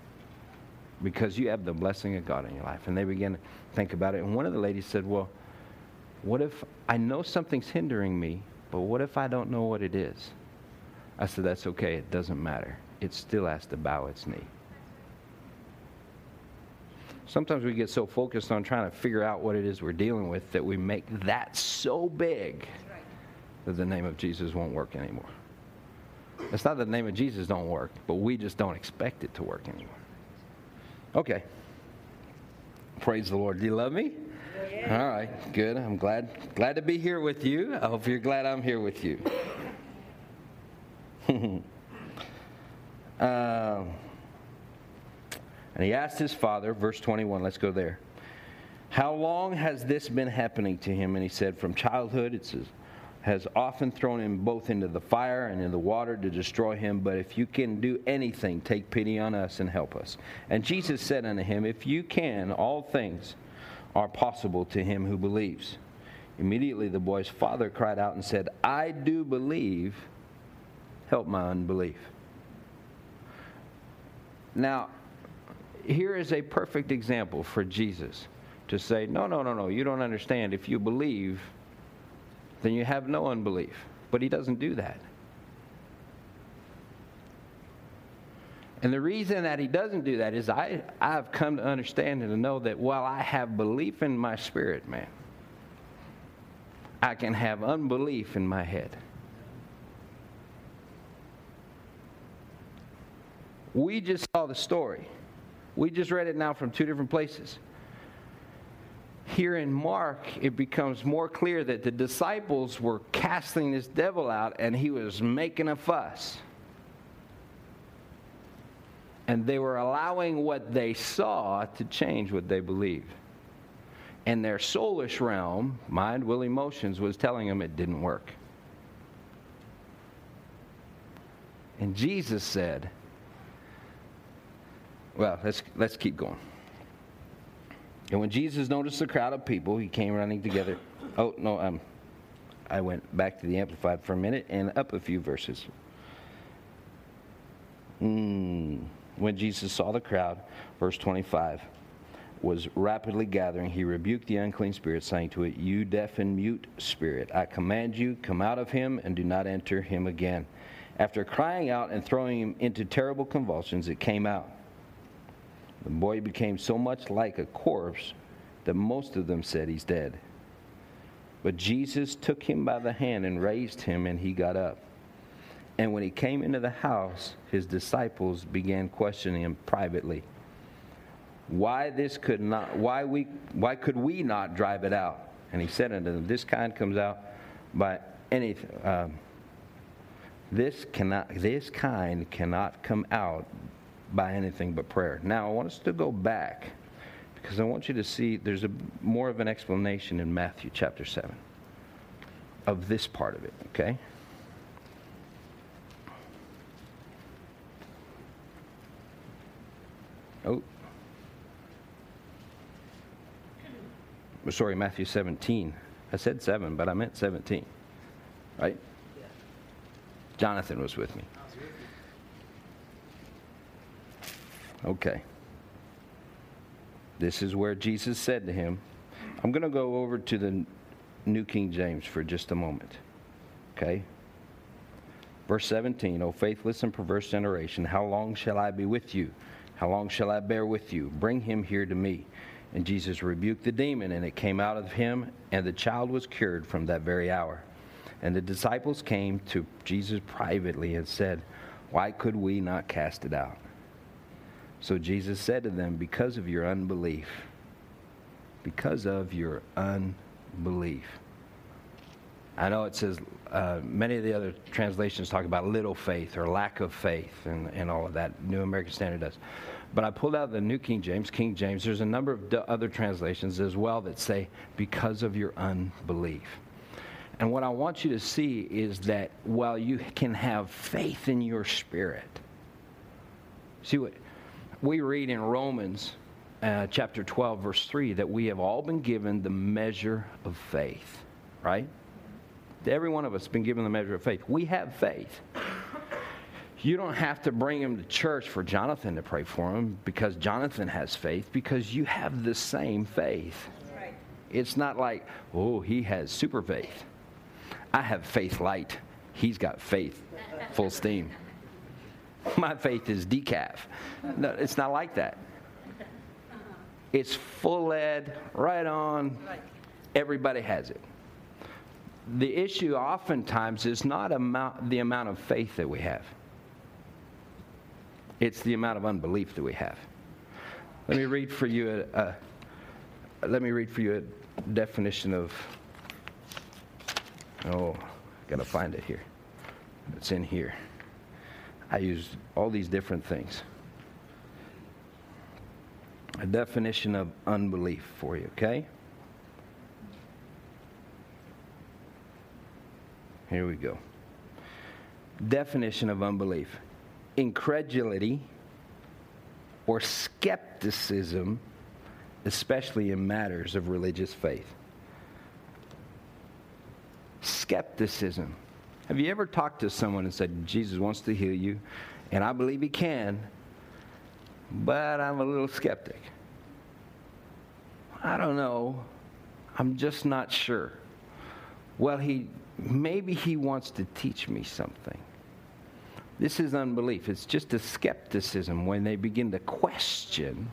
because you have the blessing of God in your life. And they began to think about it. And one of the ladies said, Well, what if I know something's hindering me, but what if I don't know what it is? I said, That's okay. It doesn't matter. It still has to bow its knee. Sometimes we get so focused on trying to figure out what it is we're dealing with that we make that so big that the name of Jesus won't work anymore. It's not that the name of Jesus don't work, but we just don't expect it to work anymore. Okay. Praise the Lord. Do you love me? Yeah. All right, good. I'm glad glad to be here with you. I hope you're glad I'm here with you. um, and he asked his father, verse 21, let's go there. How long has this been happening to him? And he said, From childhood, it's says, has often thrown him both into the fire and in the water to destroy him. But if you can do anything, take pity on us and help us. And Jesus said unto him, If you can, all things are possible to him who believes. Immediately the boy's father cried out and said, I do believe, help my unbelief. Now, here is a perfect example for Jesus to say, No, no, no, no, you don't understand. If you believe, then you have no unbelief. But he doesn't do that. And the reason that he doesn't do that is I, I've come to understand and to know that while I have belief in my spirit, man, I can have unbelief in my head. We just saw the story. We just read it now from two different places. Here in Mark, it becomes more clear that the disciples were casting this devil out and he was making a fuss. And they were allowing what they saw to change what they believed. And their soulish realm, mind, will, emotions, was telling them it didn't work. And Jesus said, well, let's, let's keep going. And when Jesus noticed the crowd of people, he came running together. Oh, no, um, I went back to the Amplified for a minute and up a few verses. Mm. When Jesus saw the crowd, verse 25, was rapidly gathering, he rebuked the unclean spirit, saying to it, You deaf and mute spirit, I command you, come out of him and do not enter him again. After crying out and throwing him into terrible convulsions, it came out. The boy became so much like a corpse that most of them said he's dead. But Jesus took him by the hand and raised him, and he got up. And when he came into the house, his disciples began questioning him privately. Why this could not why we why could we not drive it out? And he said unto them, This kind comes out by anything. Um, this cannot this kind cannot come out by anything but prayer. Now, I want us to go back because I want you to see there's a more of an explanation in Matthew chapter 7 of this part of it, okay? Oh. Sorry, Matthew 17. I said 7, but I meant 17. Right? Jonathan was with me. Okay. This is where Jesus said to him, I'm going to go over to the New King James for just a moment. Okay? Verse 17, O faithless and perverse generation, how long shall I be with you? How long shall I bear with you? Bring him here to me. And Jesus rebuked the demon, and it came out of him, and the child was cured from that very hour. And the disciples came to Jesus privately and said, Why could we not cast it out? So Jesus said to them, Because of your unbelief. Because of your unbelief. I know it says uh, many of the other translations talk about little faith or lack of faith and, and all of that. New American Standard does. But I pulled out the New King James, King James. There's a number of other translations as well that say, because of your unbelief. And what I want you to see is that while you can have faith in your spirit, see what we read in Romans uh, chapter 12, verse 3, that we have all been given the measure of faith, right? Every one of us has been given the measure of faith. We have faith. You don't have to bring him to church for Jonathan to pray for him because Jonathan has faith, because you have the same faith. Right. It's not like, oh, he has super faith. I have faith light. He's got faith full steam. My faith is decaf. No, it's not like that. It's full lead, right on. Everybody has it the issue oftentimes is not amount, the amount of faith that we have, it's the amount of unbelief that we have. Let me read for you a, a let me read for you a definition of oh gotta find it here it's in here i use all these different things a definition of unbelief for you okay Here we go. Definition of unbelief incredulity or skepticism, especially in matters of religious faith. Skepticism. Have you ever talked to someone and said, Jesus wants to heal you, and I believe he can, but I'm a little skeptic? I don't know. I'm just not sure. Well, he maybe he wants to teach me something. This is unbelief. It's just a skepticism when they begin to question.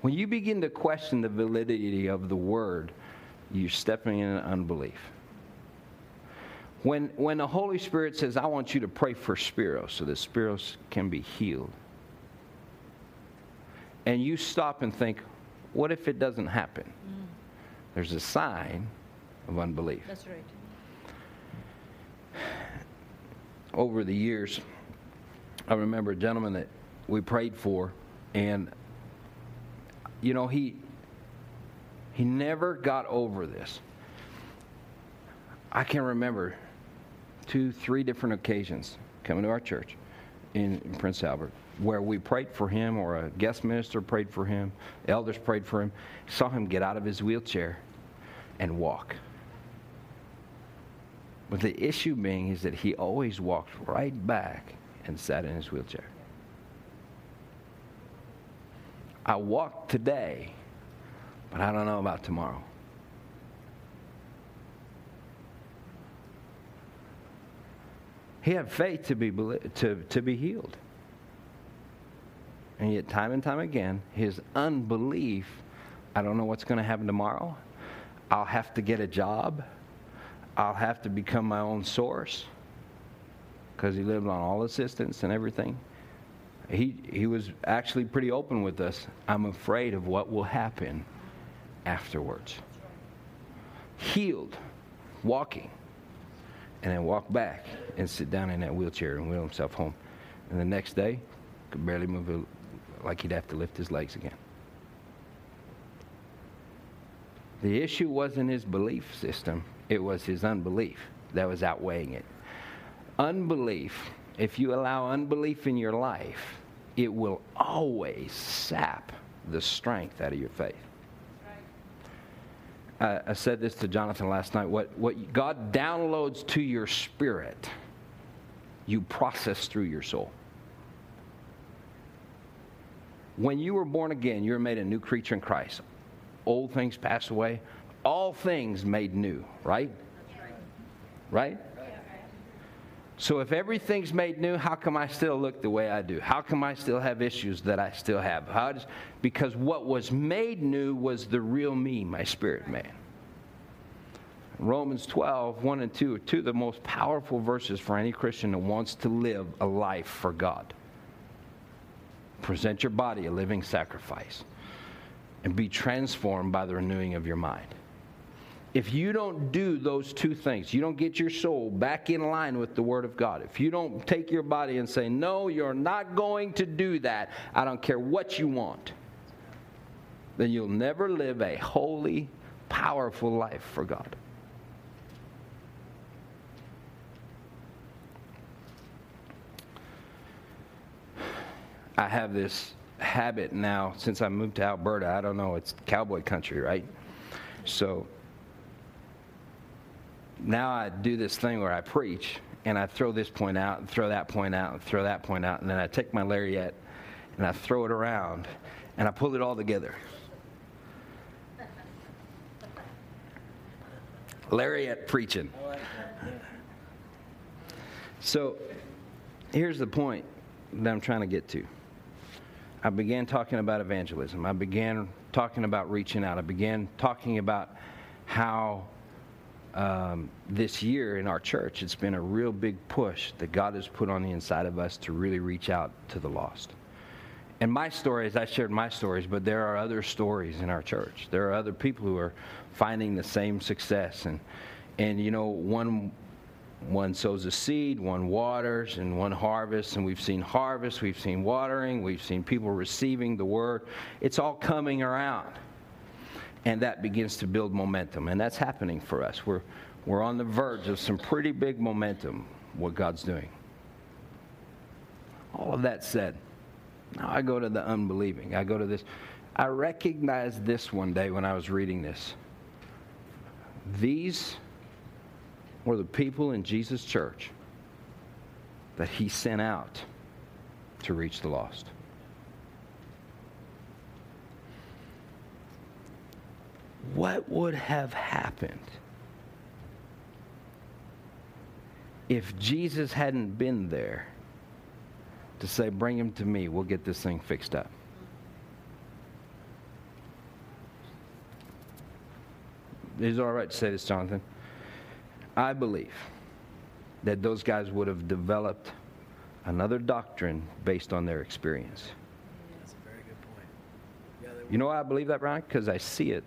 When you begin to question the validity of the word, you're stepping in unbelief. When, when the Holy Spirit says, I want you to pray for Spiros so that Spiros can be healed, and you stop and think, what if it doesn't happen? Mm. There's a sign of unbelief. That's right over the years, I remember a gentleman that we prayed for, and you know he he never got over this. I can remember two, three different occasions coming to our church in, in Prince Albert where we prayed for him, or a guest minister prayed for him, elders prayed for him, saw him get out of his wheelchair and walk. But the issue being is that he always walked right back and sat in his wheelchair. I walked today, but I don't know about tomorrow. He had faith to be, to, to be healed. And yet, time and time again, his unbelief I don't know what's going to happen tomorrow. I'll have to get a job. I'll have to become my own source because he lived on all assistance and everything. He, he was actually pretty open with us. I'm afraid of what will happen afterwards. Healed, walking, and then walk back and sit down in that wheelchair and wheel himself home. And the next day, could barely move, like he'd have to lift his legs again. The issue wasn't his belief system, it was his unbelief that was outweighing it. Unbelief, if you allow unbelief in your life, it will always sap the strength out of your faith. Uh, I said this to Jonathan last night. What, what God downloads to your spirit, you process through your soul. When you were born again, you're made a new creature in Christ. Old things pass away, all things made new, right? Right? So if everything's made new, how come I still look the way I do? How come I still have issues that I still have? How does, because what was made new was the real me, my spirit man. Romans 12, 1 and 2 are two of the most powerful verses for any Christian that wants to live a life for God. Present your body a living sacrifice and be transformed by the renewing of your mind. If you don't do those two things, you don't get your soul back in line with the Word of God, if you don't take your body and say, No, you're not going to do that, I don't care what you want, then you'll never live a holy, powerful life for God. I have this habit now since I moved to Alberta. I don't know, it's cowboy country, right? So now I do this thing where I preach and I throw this point out and throw that point out and throw that point out, and then I take my lariat and I throw it around and I pull it all together. Lariat preaching. So here's the point that I'm trying to get to. I began talking about evangelism. I began talking about reaching out. I began talking about how um, this year in our church, it's been a real big push that God has put on the inside of us to really reach out to the lost. And my stories, I shared my stories, but there are other stories in our church. There are other people who are finding the same success. And, and you know, one one sows a seed, one waters, and one harvests. And we've seen harvest, we've seen watering, we've seen people receiving the word. It's all coming around. And that begins to build momentum. And that's happening for us. We're, we're on the verge of some pretty big momentum, what God's doing. All of that said, now I go to the unbelieving. I go to this. I recognized this one day when I was reading this. These were the people in Jesus' church that he sent out to reach the lost. What would have happened if Jesus hadn't been there to say, Bring him to me, we'll get this thing fixed up? Is it all right to say this, Jonathan? I believe that those guys would have developed another doctrine based on their experience. That's a very good point. Yeah, You know why I believe that, Brian? Because I see it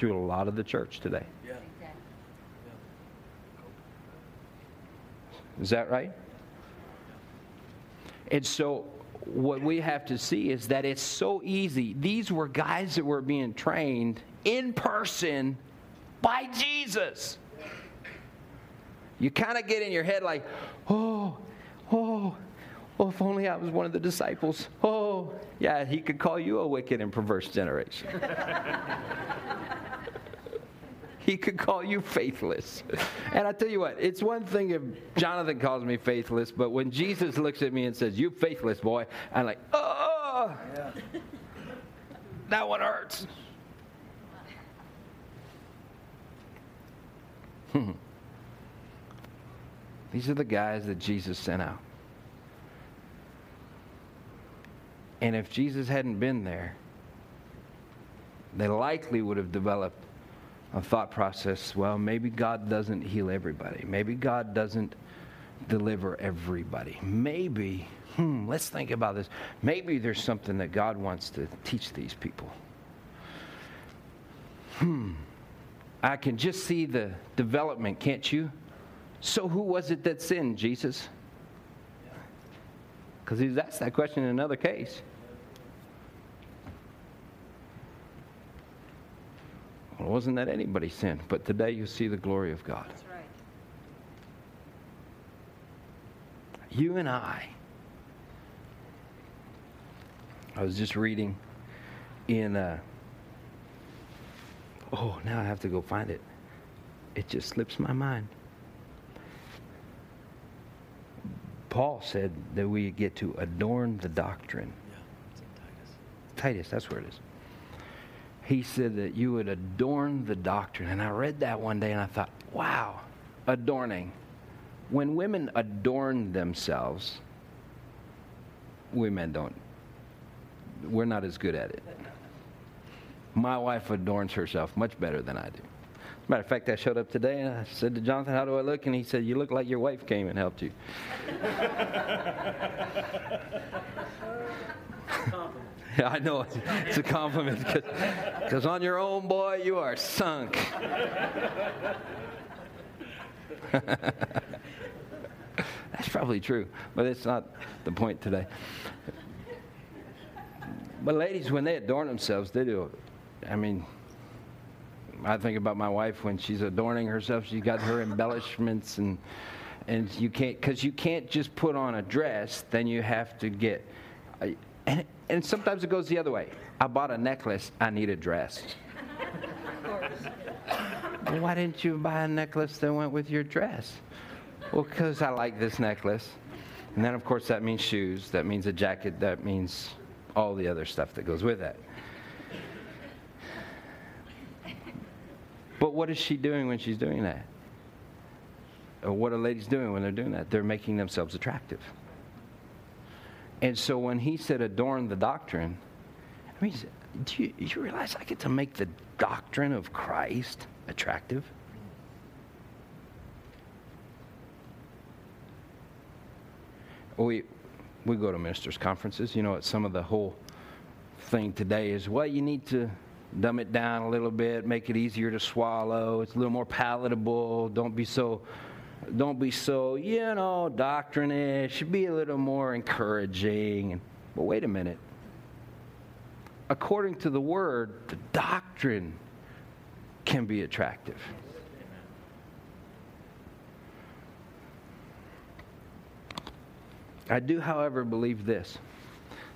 through a lot of the church today. Yeah. Is that right? And so, what we have to see is that it's so easy. These were guys that were being trained in person by Jesus. You kind of get in your head like, oh, oh, oh, if only I was one of the disciples. Oh, yeah, he could call you a wicked and perverse generation. he could call you faithless. And I tell you what, it's one thing if Jonathan calls me faithless, but when Jesus looks at me and says, You faithless boy, I'm like, Oh, that one hurts. These are the guys that Jesus sent out. And if Jesus hadn't been there, they likely would have developed a thought process well, maybe God doesn't heal everybody. Maybe God doesn't deliver everybody. Maybe, hmm, let's think about this. Maybe there's something that God wants to teach these people. Hmm. I can just see the development, can't you? So who was it that sinned, Jesus? Because he's asked that question in another case. Well, it wasn't that anybody sinned, but today you see the glory of God. That's right. You and I. I was just reading in. Uh, oh, now I have to go find it. It just slips my mind. Paul said that we get to adorn the doctrine. Yeah. It's in Titus. Titus, that's where it is. He said that you would adorn the doctrine. And I read that one day and I thought, wow, adorning. when women adorn themselves, we men don't. We're not as good at it. My wife adorns herself much better than I do. Matter of fact, I showed up today and I said to Jonathan, How do I look? And he said, You look like your wife came and helped you. I know it's a compliment because on your own, boy, you are sunk. That's probably true, but it's not the point today. But ladies, when they adorn themselves, they do. I mean, I think about my wife when she's adorning herself. She's got her embellishments and and you can't because you can't just put on a dress. Then you have to get. Uh, And, and sometimes it goes the other way. I bought a necklace. I need a dress. well, why didn't you buy a necklace that went with your dress? Well, because I like this necklace. And then, of course, that means shoes. That means a jacket. That means all the other stuff that goes with that. But what is she doing when she's doing that? Or what are ladies doing when they're doing that? They're making themselves attractive. And so when he said adorn the doctrine, I mean, do you, you realize I get to make the doctrine of Christ attractive? We, we go to ministers' conferences. You know, what some of the whole thing today is, well, you need to dumb it down a little bit, make it easier to swallow. It's a little more palatable. Don't be so don't be so, you know, doctrine-ish. Be a little more encouraging. But wait a minute. According to the word, the doctrine can be attractive. I do, however, believe this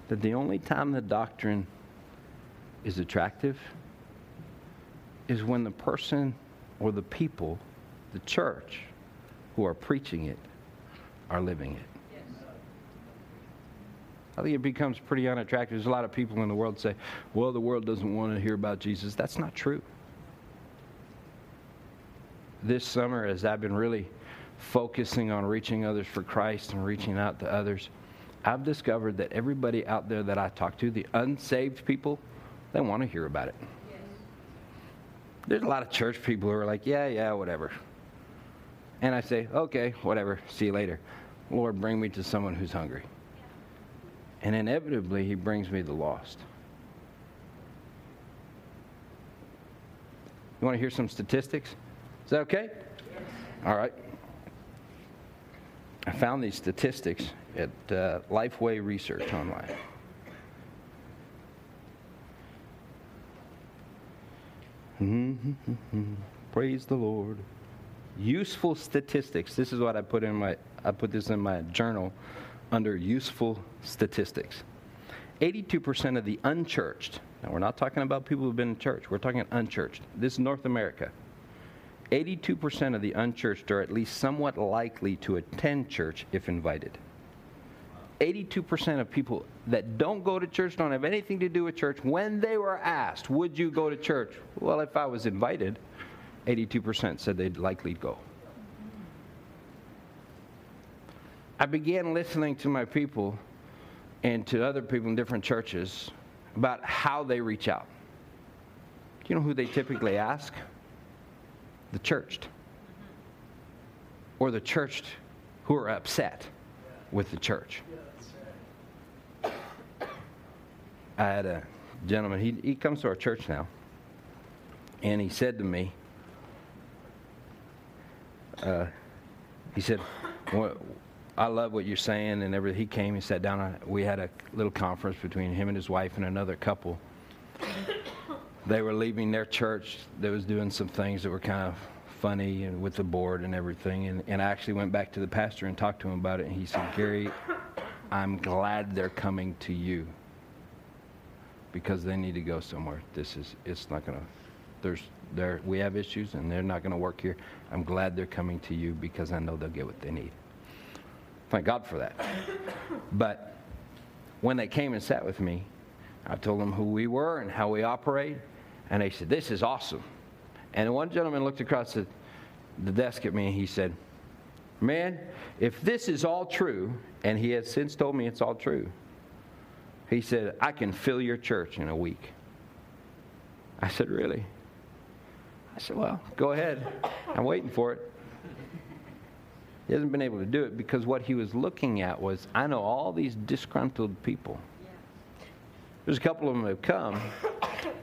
that the only time the doctrine is attractive is when the person or the people, the church, who are preaching it are living it. I think it becomes pretty unattractive. There's a lot of people in the world say, well, the world doesn't want to hear about Jesus. That's not true. This summer, as I've been really focusing on reaching others for Christ and reaching out to others, I've discovered that everybody out there that I talk to, the unsaved people, they want to hear about it. Yes. There's a lot of church people who are like, yeah, yeah, whatever. And I say, okay, whatever, see you later. Lord, bring me to someone who's hungry. And inevitably, He brings me the lost. You want to hear some statistics? Is that okay? Yes. All right. I found these statistics at uh, Lifeway Research online. Mm-hmm. Praise the Lord useful statistics. This is what I put in my I put this in my journal under useful statistics. 82% of the unchurched. Now we're not talking about people who've been in church. We're talking unchurched. This is North America. 82% of the unchurched are at least somewhat likely to attend church if invited. 82% of people that don't go to church don't have anything to do with church when they were asked, Would you go to church? Well, if I was invited. 82% said they'd likely go. I began listening to my people and to other people in different churches about how they reach out. Do you know who they typically ask? The churched. Or the churched who are upset with the church. I had a gentleman, he, he comes to our church now, and he said to me, uh, he said, well, I love what you're saying and everything. He came, he sat down. We had a little conference between him and his wife and another couple. They were leaving their church that was doing some things that were kind of funny and with the board and everything. And, and I actually went back to the pastor and talked to him about it. And he said, Gary, I'm glad they're coming to you because they need to go somewhere. This is, it's not going to, there's, there, we have issues and they're not going to work here. I'm glad they're coming to you because I know they'll get what they need. Thank God for that. But when they came and sat with me, I told them who we were and how we operate, and they said, This is awesome. And one gentleman looked across the, the desk at me and he said, Man, if this is all true, and he has since told me it's all true, he said, I can fill your church in a week. I said, Really? I said, Well, go ahead. I'm waiting for it. He hasn't been able to do it because what he was looking at was I know all these disgruntled people. There's a couple of them that have come,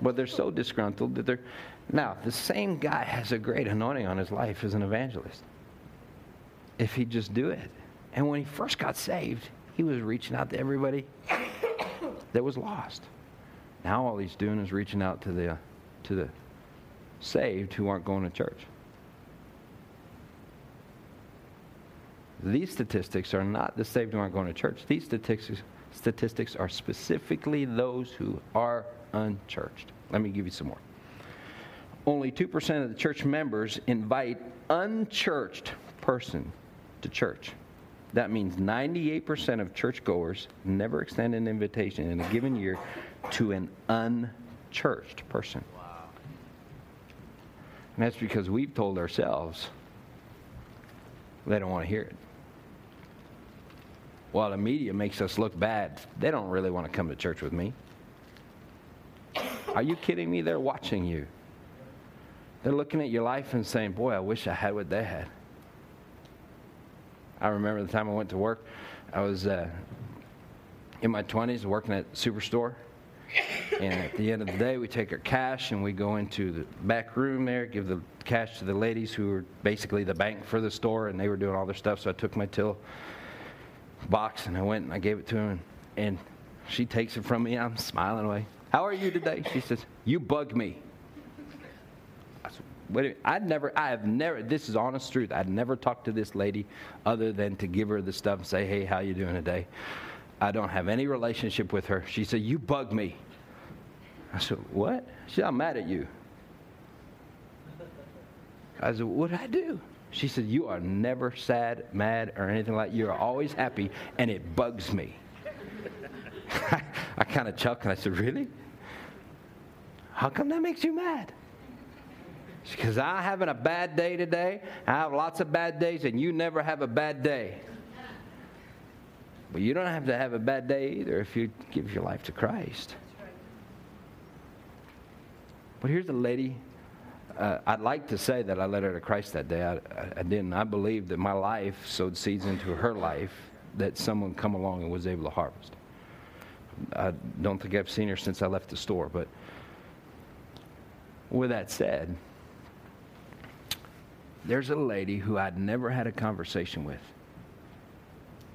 but they're so disgruntled that they're. Now, the same guy has a great anointing on his life as an evangelist. If he'd just do it. And when he first got saved, he was reaching out to everybody that was lost. Now all he's doing is reaching out to the, to the saved who aren't going to church. These statistics are not the saved who aren't going to church. These statistics, statistics are specifically those who are unchurched. Let me give you some more. Only 2% of the church members invite unchurched person to church. That means 98% of churchgoers never extend an invitation in a given year to an unchurched person. And that's because we've told ourselves they don't want to hear it. While the media makes us look bad, they don't really want to come to church with me. Are you kidding me? They're watching you. They're looking at your life and saying, Boy, I wish I had what they had. I remember the time I went to work. I was uh, in my 20s working at Superstore. And at the end of the day, we take our cash and we go into the back room there, give the cash to the ladies who were basically the bank for the store, and they were doing all their stuff. So I took my till box and I went and I gave it to her, and, she takes it from me. I'm smiling away. How are you today? She says, You bug me. I said, Wait a minute. I'd never, I have never, this is honest truth. I'd never talked to this lady other than to give her the stuff and say, Hey, how you doing today? I don't have any relationship with her. She said, You bug me. I said, What? She said, I'm mad at you. I said, What did I do? She said, You are never sad, mad, or anything like You are always happy, and it bugs me. I, kind of chuckled and I said, Really? How come that makes you mad? Because I'm having a bad day today. I have lots of bad days, and you never have a bad day. But you don't have to have a bad day either if you give your life to Christ. But here's a lady. Uh, I'd like to say that I led her to Christ that day. I, I, I didn't. I believe that my life sowed seeds into her life that someone come along and was able to harvest. I don't think I've seen her since I left the store. But with that said, there's a lady who I'd never had a conversation with,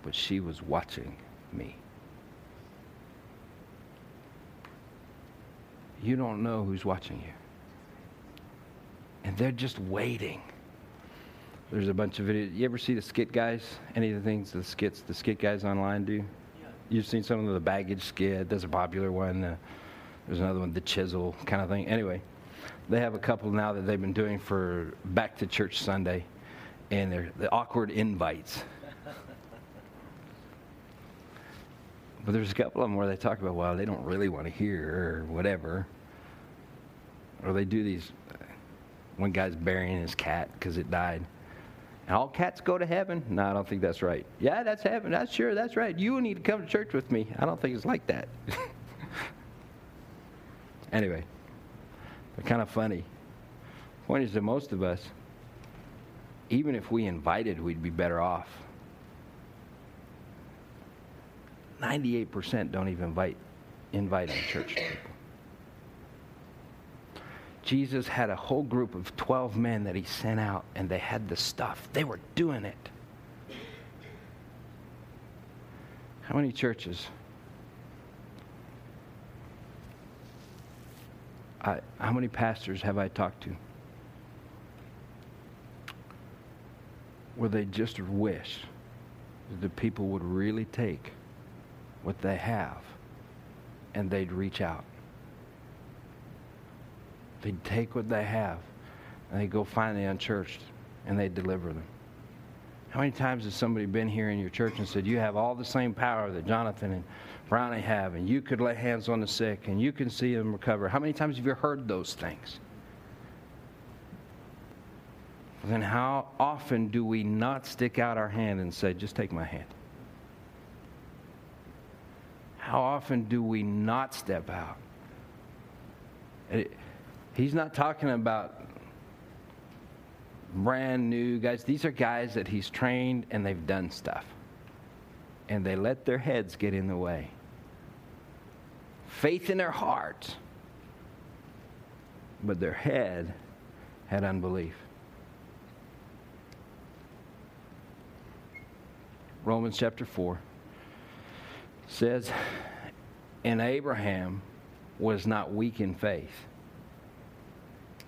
but she was watching me. You don't know who's watching you. And they're just waiting. There's a bunch of videos. You ever see the skit guys? Any of the things the skits the skit guys online do? Yeah. You've seen some of the baggage skit. There's a popular one. Uh, there's another one, the chisel kind of thing. Anyway, they have a couple now that they've been doing for Back to Church Sunday, and they're the awkward invites. But there's a couple of them where they talk about, well, they don't really want to hear or whatever. Or they do these. Uh, one guy's burying his cat because it died. And all cats go to heaven? No, I don't think that's right. Yeah, that's heaven. That's sure. That's right. You need to come to church with me. I don't think it's like that. anyway. They're kind of funny. Point is that most of us, even if we invited, we'd be better off. 98% don't even invite, invite in church people. Jesus had a whole group of 12 men that he sent out, and they had the stuff. They were doing it. How many churches I, how many pastors have I talked to where they just wish that the people would really take what they have and they'd reach out? They'd take what they have and they'd go find the unchurched and they'd deliver them. How many times has somebody been here in your church and said, You have all the same power that Jonathan and Brownie have, and you could lay hands on the sick, and you can see them recover. How many times have you heard those things? then how often do we not stick out our hand and say, just take my hand? How often do we not step out? It, he's not talking about brand new guys. These are guys that he's trained and they've done stuff. And they let their heads get in the way. Faith in their hearts, but their head had unbelief. Romans chapter 4 says, And Abraham was not weak in faith,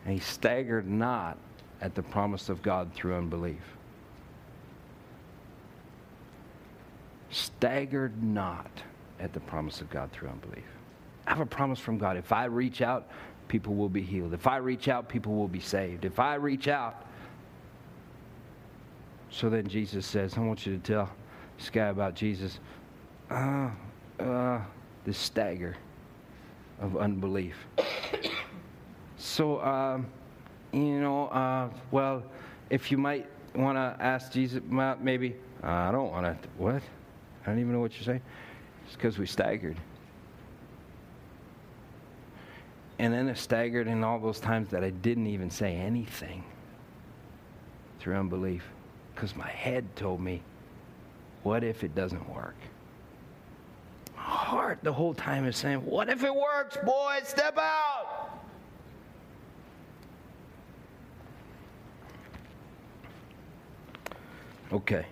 and he staggered not at the promise of God through unbelief. Staggered not at the promise of God through unbelief. I have a promise from God. If I reach out, people will be healed. If I reach out, people will be saved. If I reach out, so then Jesus says, I want you to tell this guy about Jesus. Uh, uh, the stagger of unbelief. so, um, you know, uh, well, if you might want to ask Jesus, maybe, I don't want to, what? I don't even know what you're saying. It's because we staggered. And then I staggered in all those times that I didn't even say anything through unbelief because my head told me, what if it doesn't work? Heart the whole time is saying, what if it works, boy? Step out. Okay.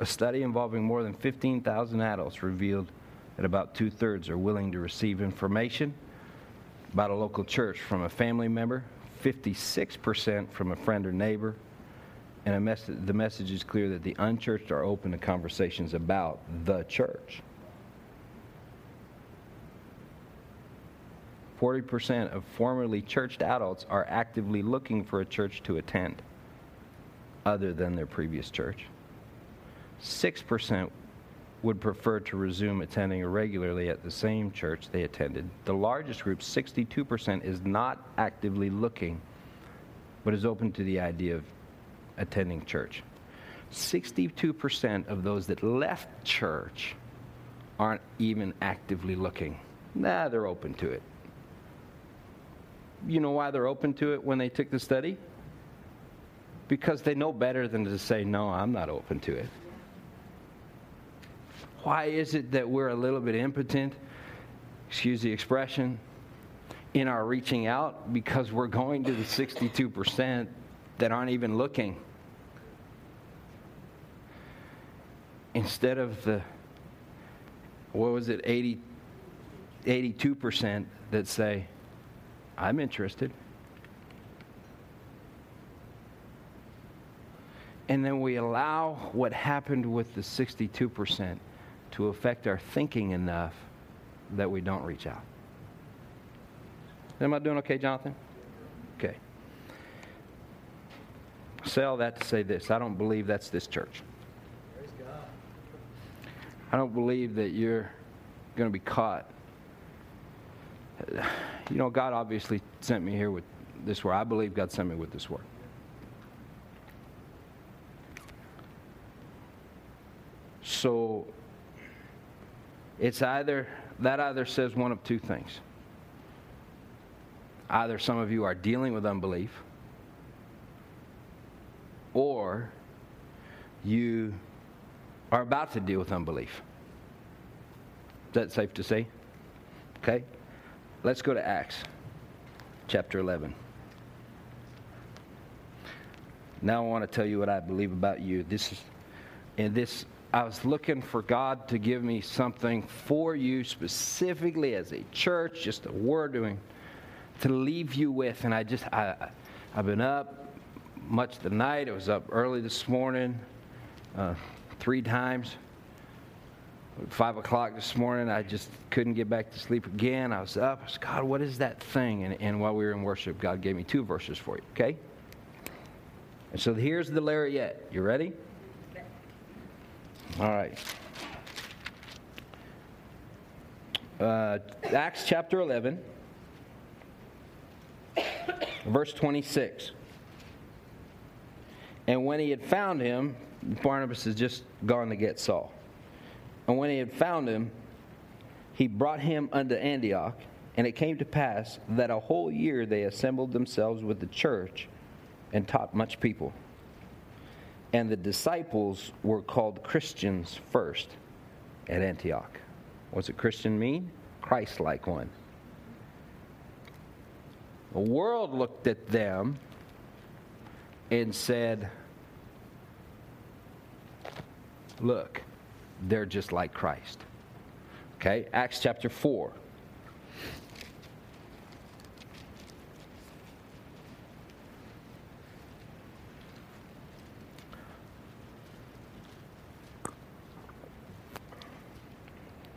A study involving more than 15,000 adults revealed that about two thirds are willing to receive information about a local church from a family member, 56% from a friend or neighbor, and mess- the message is clear that the unchurched are open to conversations about the church. 40% of formerly churched adults are actively looking for a church to attend other than their previous church. 6% would prefer to resume attending regularly at the same church they attended. The largest group, 62%, is not actively looking, but is open to the idea of attending church. 62% of those that left church aren't even actively looking. Nah, they're open to it. You know why they're open to it when they took the study? Because they know better than to say, no, I'm not open to it. Why is it that we're a little bit impotent, excuse the expression, in our reaching out? Because we're going to the 62% that aren't even looking. Instead of the, what was it, 80, 82% that say, I'm interested. And then we allow what happened with the 62% to affect our thinking enough that we don't reach out. Am I doing okay, Jonathan? Okay. Say all that to say this I don't believe that's this church. I don't believe that you're going to be caught. You know, God obviously sent me here with this word. I believe God sent me with this word. So it's either, that either says one of two things. Either some of you are dealing with unbelief, or you are about to deal with unbelief. That safe to say? Okay. Let's go to Acts chapter 11. Now I want to tell you what I believe about you. This is, and this I was looking for God to give me something for you specifically as a church, just a word doing, to leave you with. And I just, I, I've been up much the night. I was up early this morning, uh, three times. Five o'clock this morning, I just couldn't get back to sleep again. I was up. I said, God, what is that thing? And, and while we were in worship, God gave me two verses for you, okay? And so here's the lariat. You ready? All right. Uh, Acts chapter 11. Verse 26. And when he had found him, Barnabas has just gone to get Saul. And when he had found him, he brought him unto Antioch. And it came to pass that a whole year they assembled themselves with the church and taught much people. And the disciples were called Christians first at Antioch. What's a Christian mean? Christ like one. The world looked at them and said, Look, they're just like Christ. Okay, Acts chapter 4.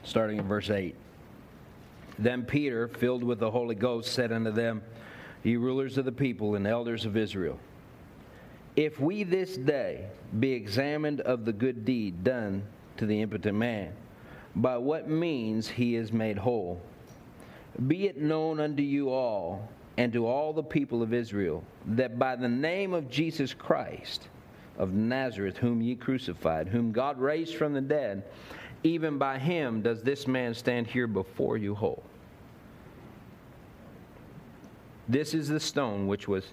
Starting in verse 8. Then Peter, filled with the Holy Ghost, said unto them, Ye rulers of the people and elders of Israel, if we this day be examined of the good deed done to the impotent man, by what means he is made whole, be it known unto you all and to all the people of Israel that by the name of Jesus Christ of Nazareth, whom ye crucified, whom God raised from the dead, even by him does this man stand here before you whole. This is the stone which was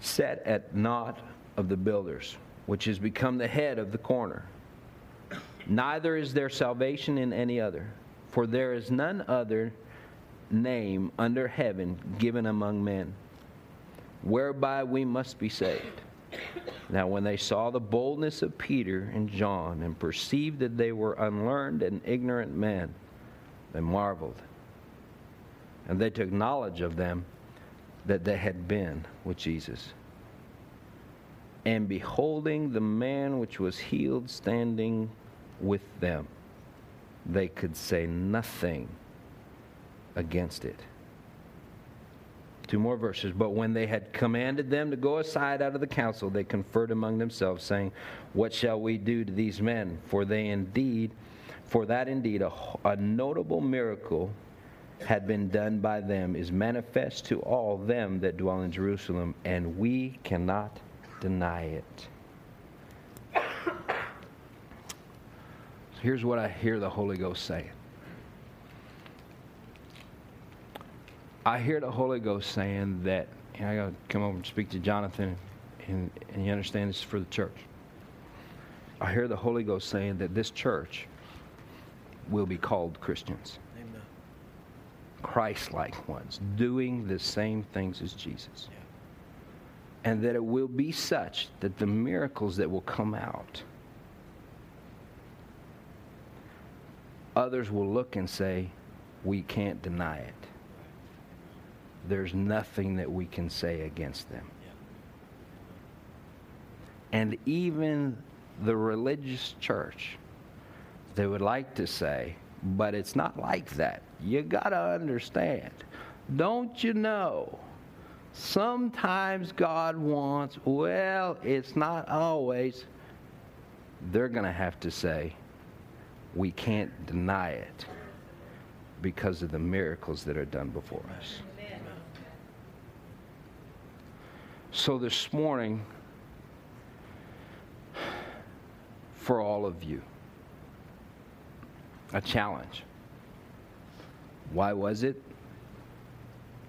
set at naught of the builders, which has become the head of the corner. Neither is there salvation in any other, for there is none other name under heaven given among men, whereby we must be saved. Now, when they saw the boldness of Peter and John and perceived that they were unlearned and ignorant men, they marveled. And they took knowledge of them that they had been with Jesus. And beholding the man which was healed standing with them, they could say nothing against it. Two more verses. But when they had commanded them to go aside out of the council, they conferred among themselves, saying, What shall we do to these men? For they indeed, for that indeed a, a notable miracle had been done by them is manifest to all them that dwell in Jerusalem, and we cannot deny it. Here's what I hear the Holy Ghost saying. I hear the Holy Ghost saying that, and I got to come over and speak to Jonathan, and, and you understand this is for the church. I hear the Holy Ghost saying that this church will be called Christians. Christ like ones, doing the same things as Jesus. Yeah. And that it will be such that the miracles that will come out, others will look and say, We can't deny it. There's nothing that we can say against them. And even the religious church, they would like to say, but it's not like that. You got to understand. Don't you know? Sometimes God wants, well, it's not always. They're going to have to say, we can't deny it because of the miracles that are done before us. So this morning, for all of you, a challenge. Why was it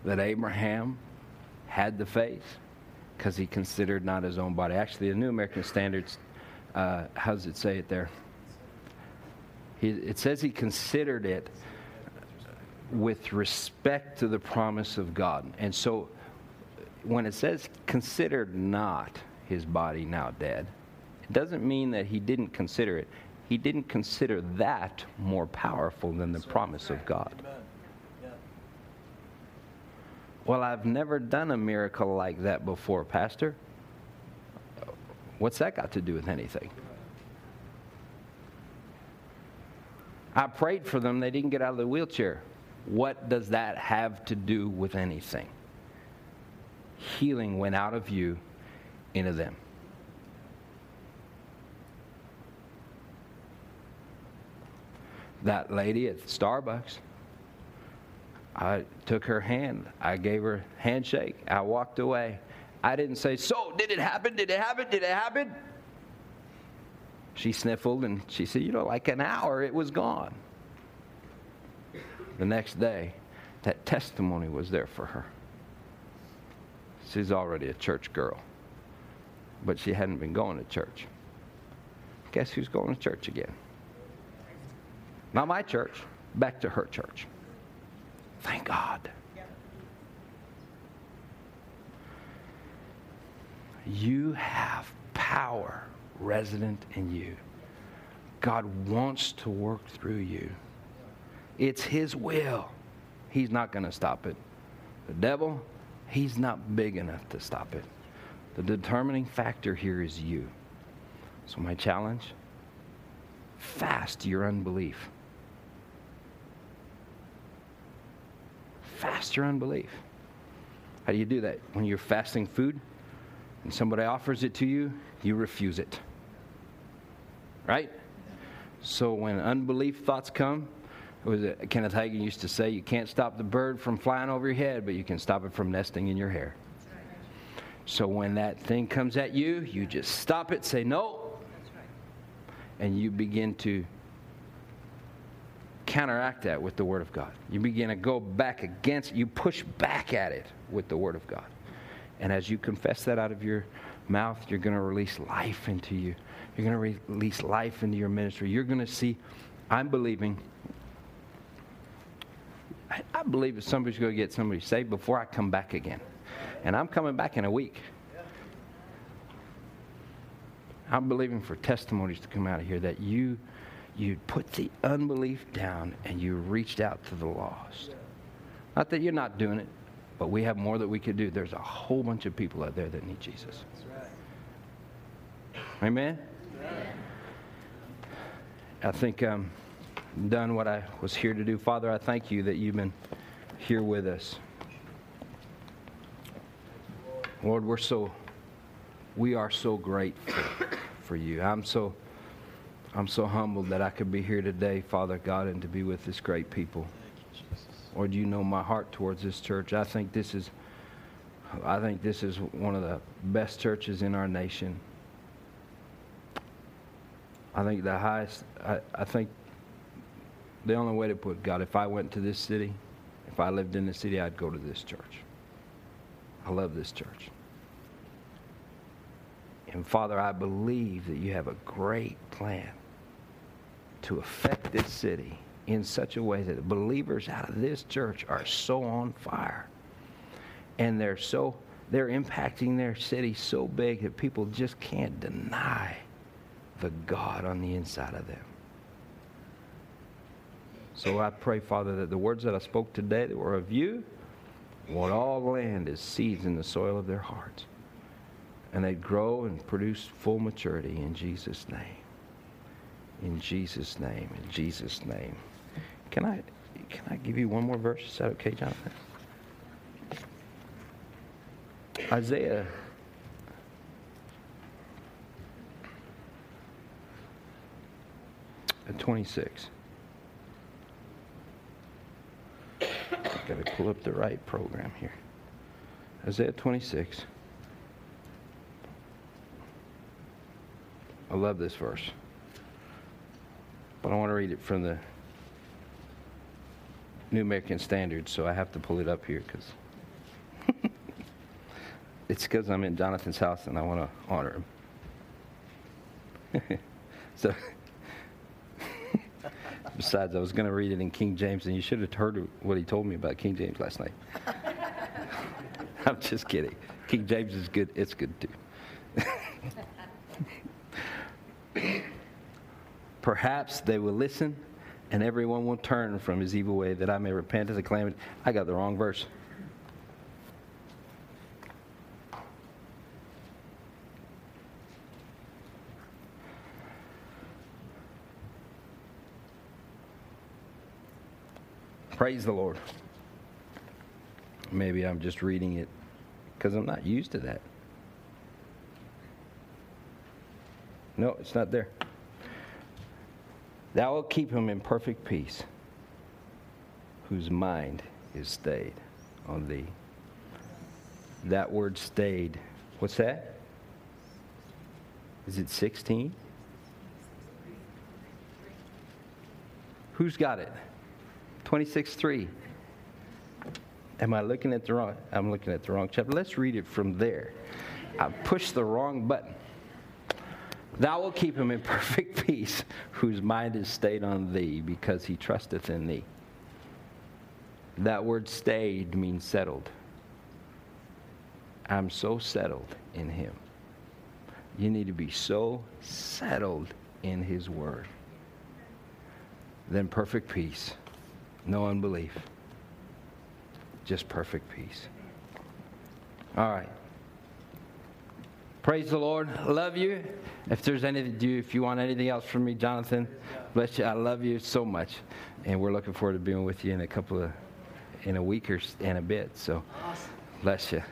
that Abraham had the faith? Because he considered not his own body. Actually, the New American Standards, uh, how does it say it there? He, it says he considered it with respect to the promise of God. And so when it says considered not his body now dead, it doesn't mean that he didn't consider it he didn't consider that more powerful than the promise of God. Well, I've never done a miracle like that before, Pastor. What's that got to do with anything? I prayed for them, they didn't get out of the wheelchair. What does that have to do with anything? Healing went out of you into them. that lady at Starbucks. I took her hand. I gave her a handshake. I walked away. I didn't say, So, did it happen? Did it happen? Did it happen? She sniffled and she said, You know, like an hour, it was gone. The next day, that testimony was there for her. She's already a church girl, but she hadn't been going to church. Guess who's going to church again? Not my church, back to her church. Thank God. You have power resident in you. God wants to work through you. It's His will. He's not going to stop it. The devil, he's not big enough to stop it. The determining factor here is you. So, my challenge fast your unbelief. Fast your unbelief. How do you do that? When you're fasting food and somebody offers it to you, you refuse it. Right? So when unbelief thoughts come, was it Kenneth Hagin used to say, you can't stop the bird from flying over your head, but you can stop it from nesting in your hair. So when that thing comes at you, you just stop it, say no, and you begin to counteract that with the Word of God. You begin to go back against, you push back at it with the Word of God. And as you confess that out of your mouth, you're going to release life into you. You're going to re- release life into your ministry. You're going to see, I'm believing, I, I believe that somebody's going to get somebody saved before I come back again. And I'm coming back in a week. I'm believing for testimonies to come out of here that you you put the unbelief down and you reached out to the lost. Not that you're not doing it, but we have more that we could do. There's a whole bunch of people out there that need Jesus. Amen? I think I'm done what I was here to do. Father, I thank you that you've been here with us. Lord, we're so, we are so grateful for you. I'm so, I'm so humbled that I could be here today, Father God, and to be with this great people. Lord, you know my heart towards this church. I think this is, I think this is one of the best churches in our nation. I think the highest, I, I think the only way to put God, if I went to this city, if I lived in the city, I'd go to this church. I love this church. And Father, I believe that you have a great plan to affect this city in such a way that the believers out of this church are so on fire. And they're so they're impacting their city so big that people just can't deny the God on the inside of them. So I pray, Father, that the words that I spoke today that were of you would all land as seeds in the soil of their hearts. And they'd grow and produce full maturity in Jesus' name. In Jesus' name. In Jesus' name. Can I can I give you one more verse? Is that okay, Jonathan? Isaiah at 26. Got to pull up the right program here. Isaiah 26. I love this verse. But I want to read it from the New American Standard, so I have to pull it up here because it's because I'm in Jonathan's house and I want to honor him. so, besides, I was going to read it in King James, and you should have heard what he told me about King James last night. I'm just kidding. King James is good. It's good too. Perhaps they will listen and everyone will turn from his evil way that I may repent of the calamity. I got the wrong verse. Praise the Lord. Maybe I'm just reading it because I'm not used to that. No, it's not there. Thou wilt keep him in perfect peace, whose mind is stayed on thee. That word stayed, what's that? Is it 16? Who's got it? 26 3. Am I looking at the wrong? I'm looking at the wrong chapter. Let's read it from there. I pushed the wrong button. Thou wilt keep him in perfect peace, whose mind is stayed on thee, because he trusteth in thee. That word stayed means settled. I'm so settled in him. You need to be so settled in his word. Then perfect peace, no unbelief, just perfect peace. All right. Praise the Lord. Love you. If there's anything, do if you want anything else from me, Jonathan, bless you. I love you so much, and we're looking forward to being with you in a couple of, in a week or in a bit. So, bless you.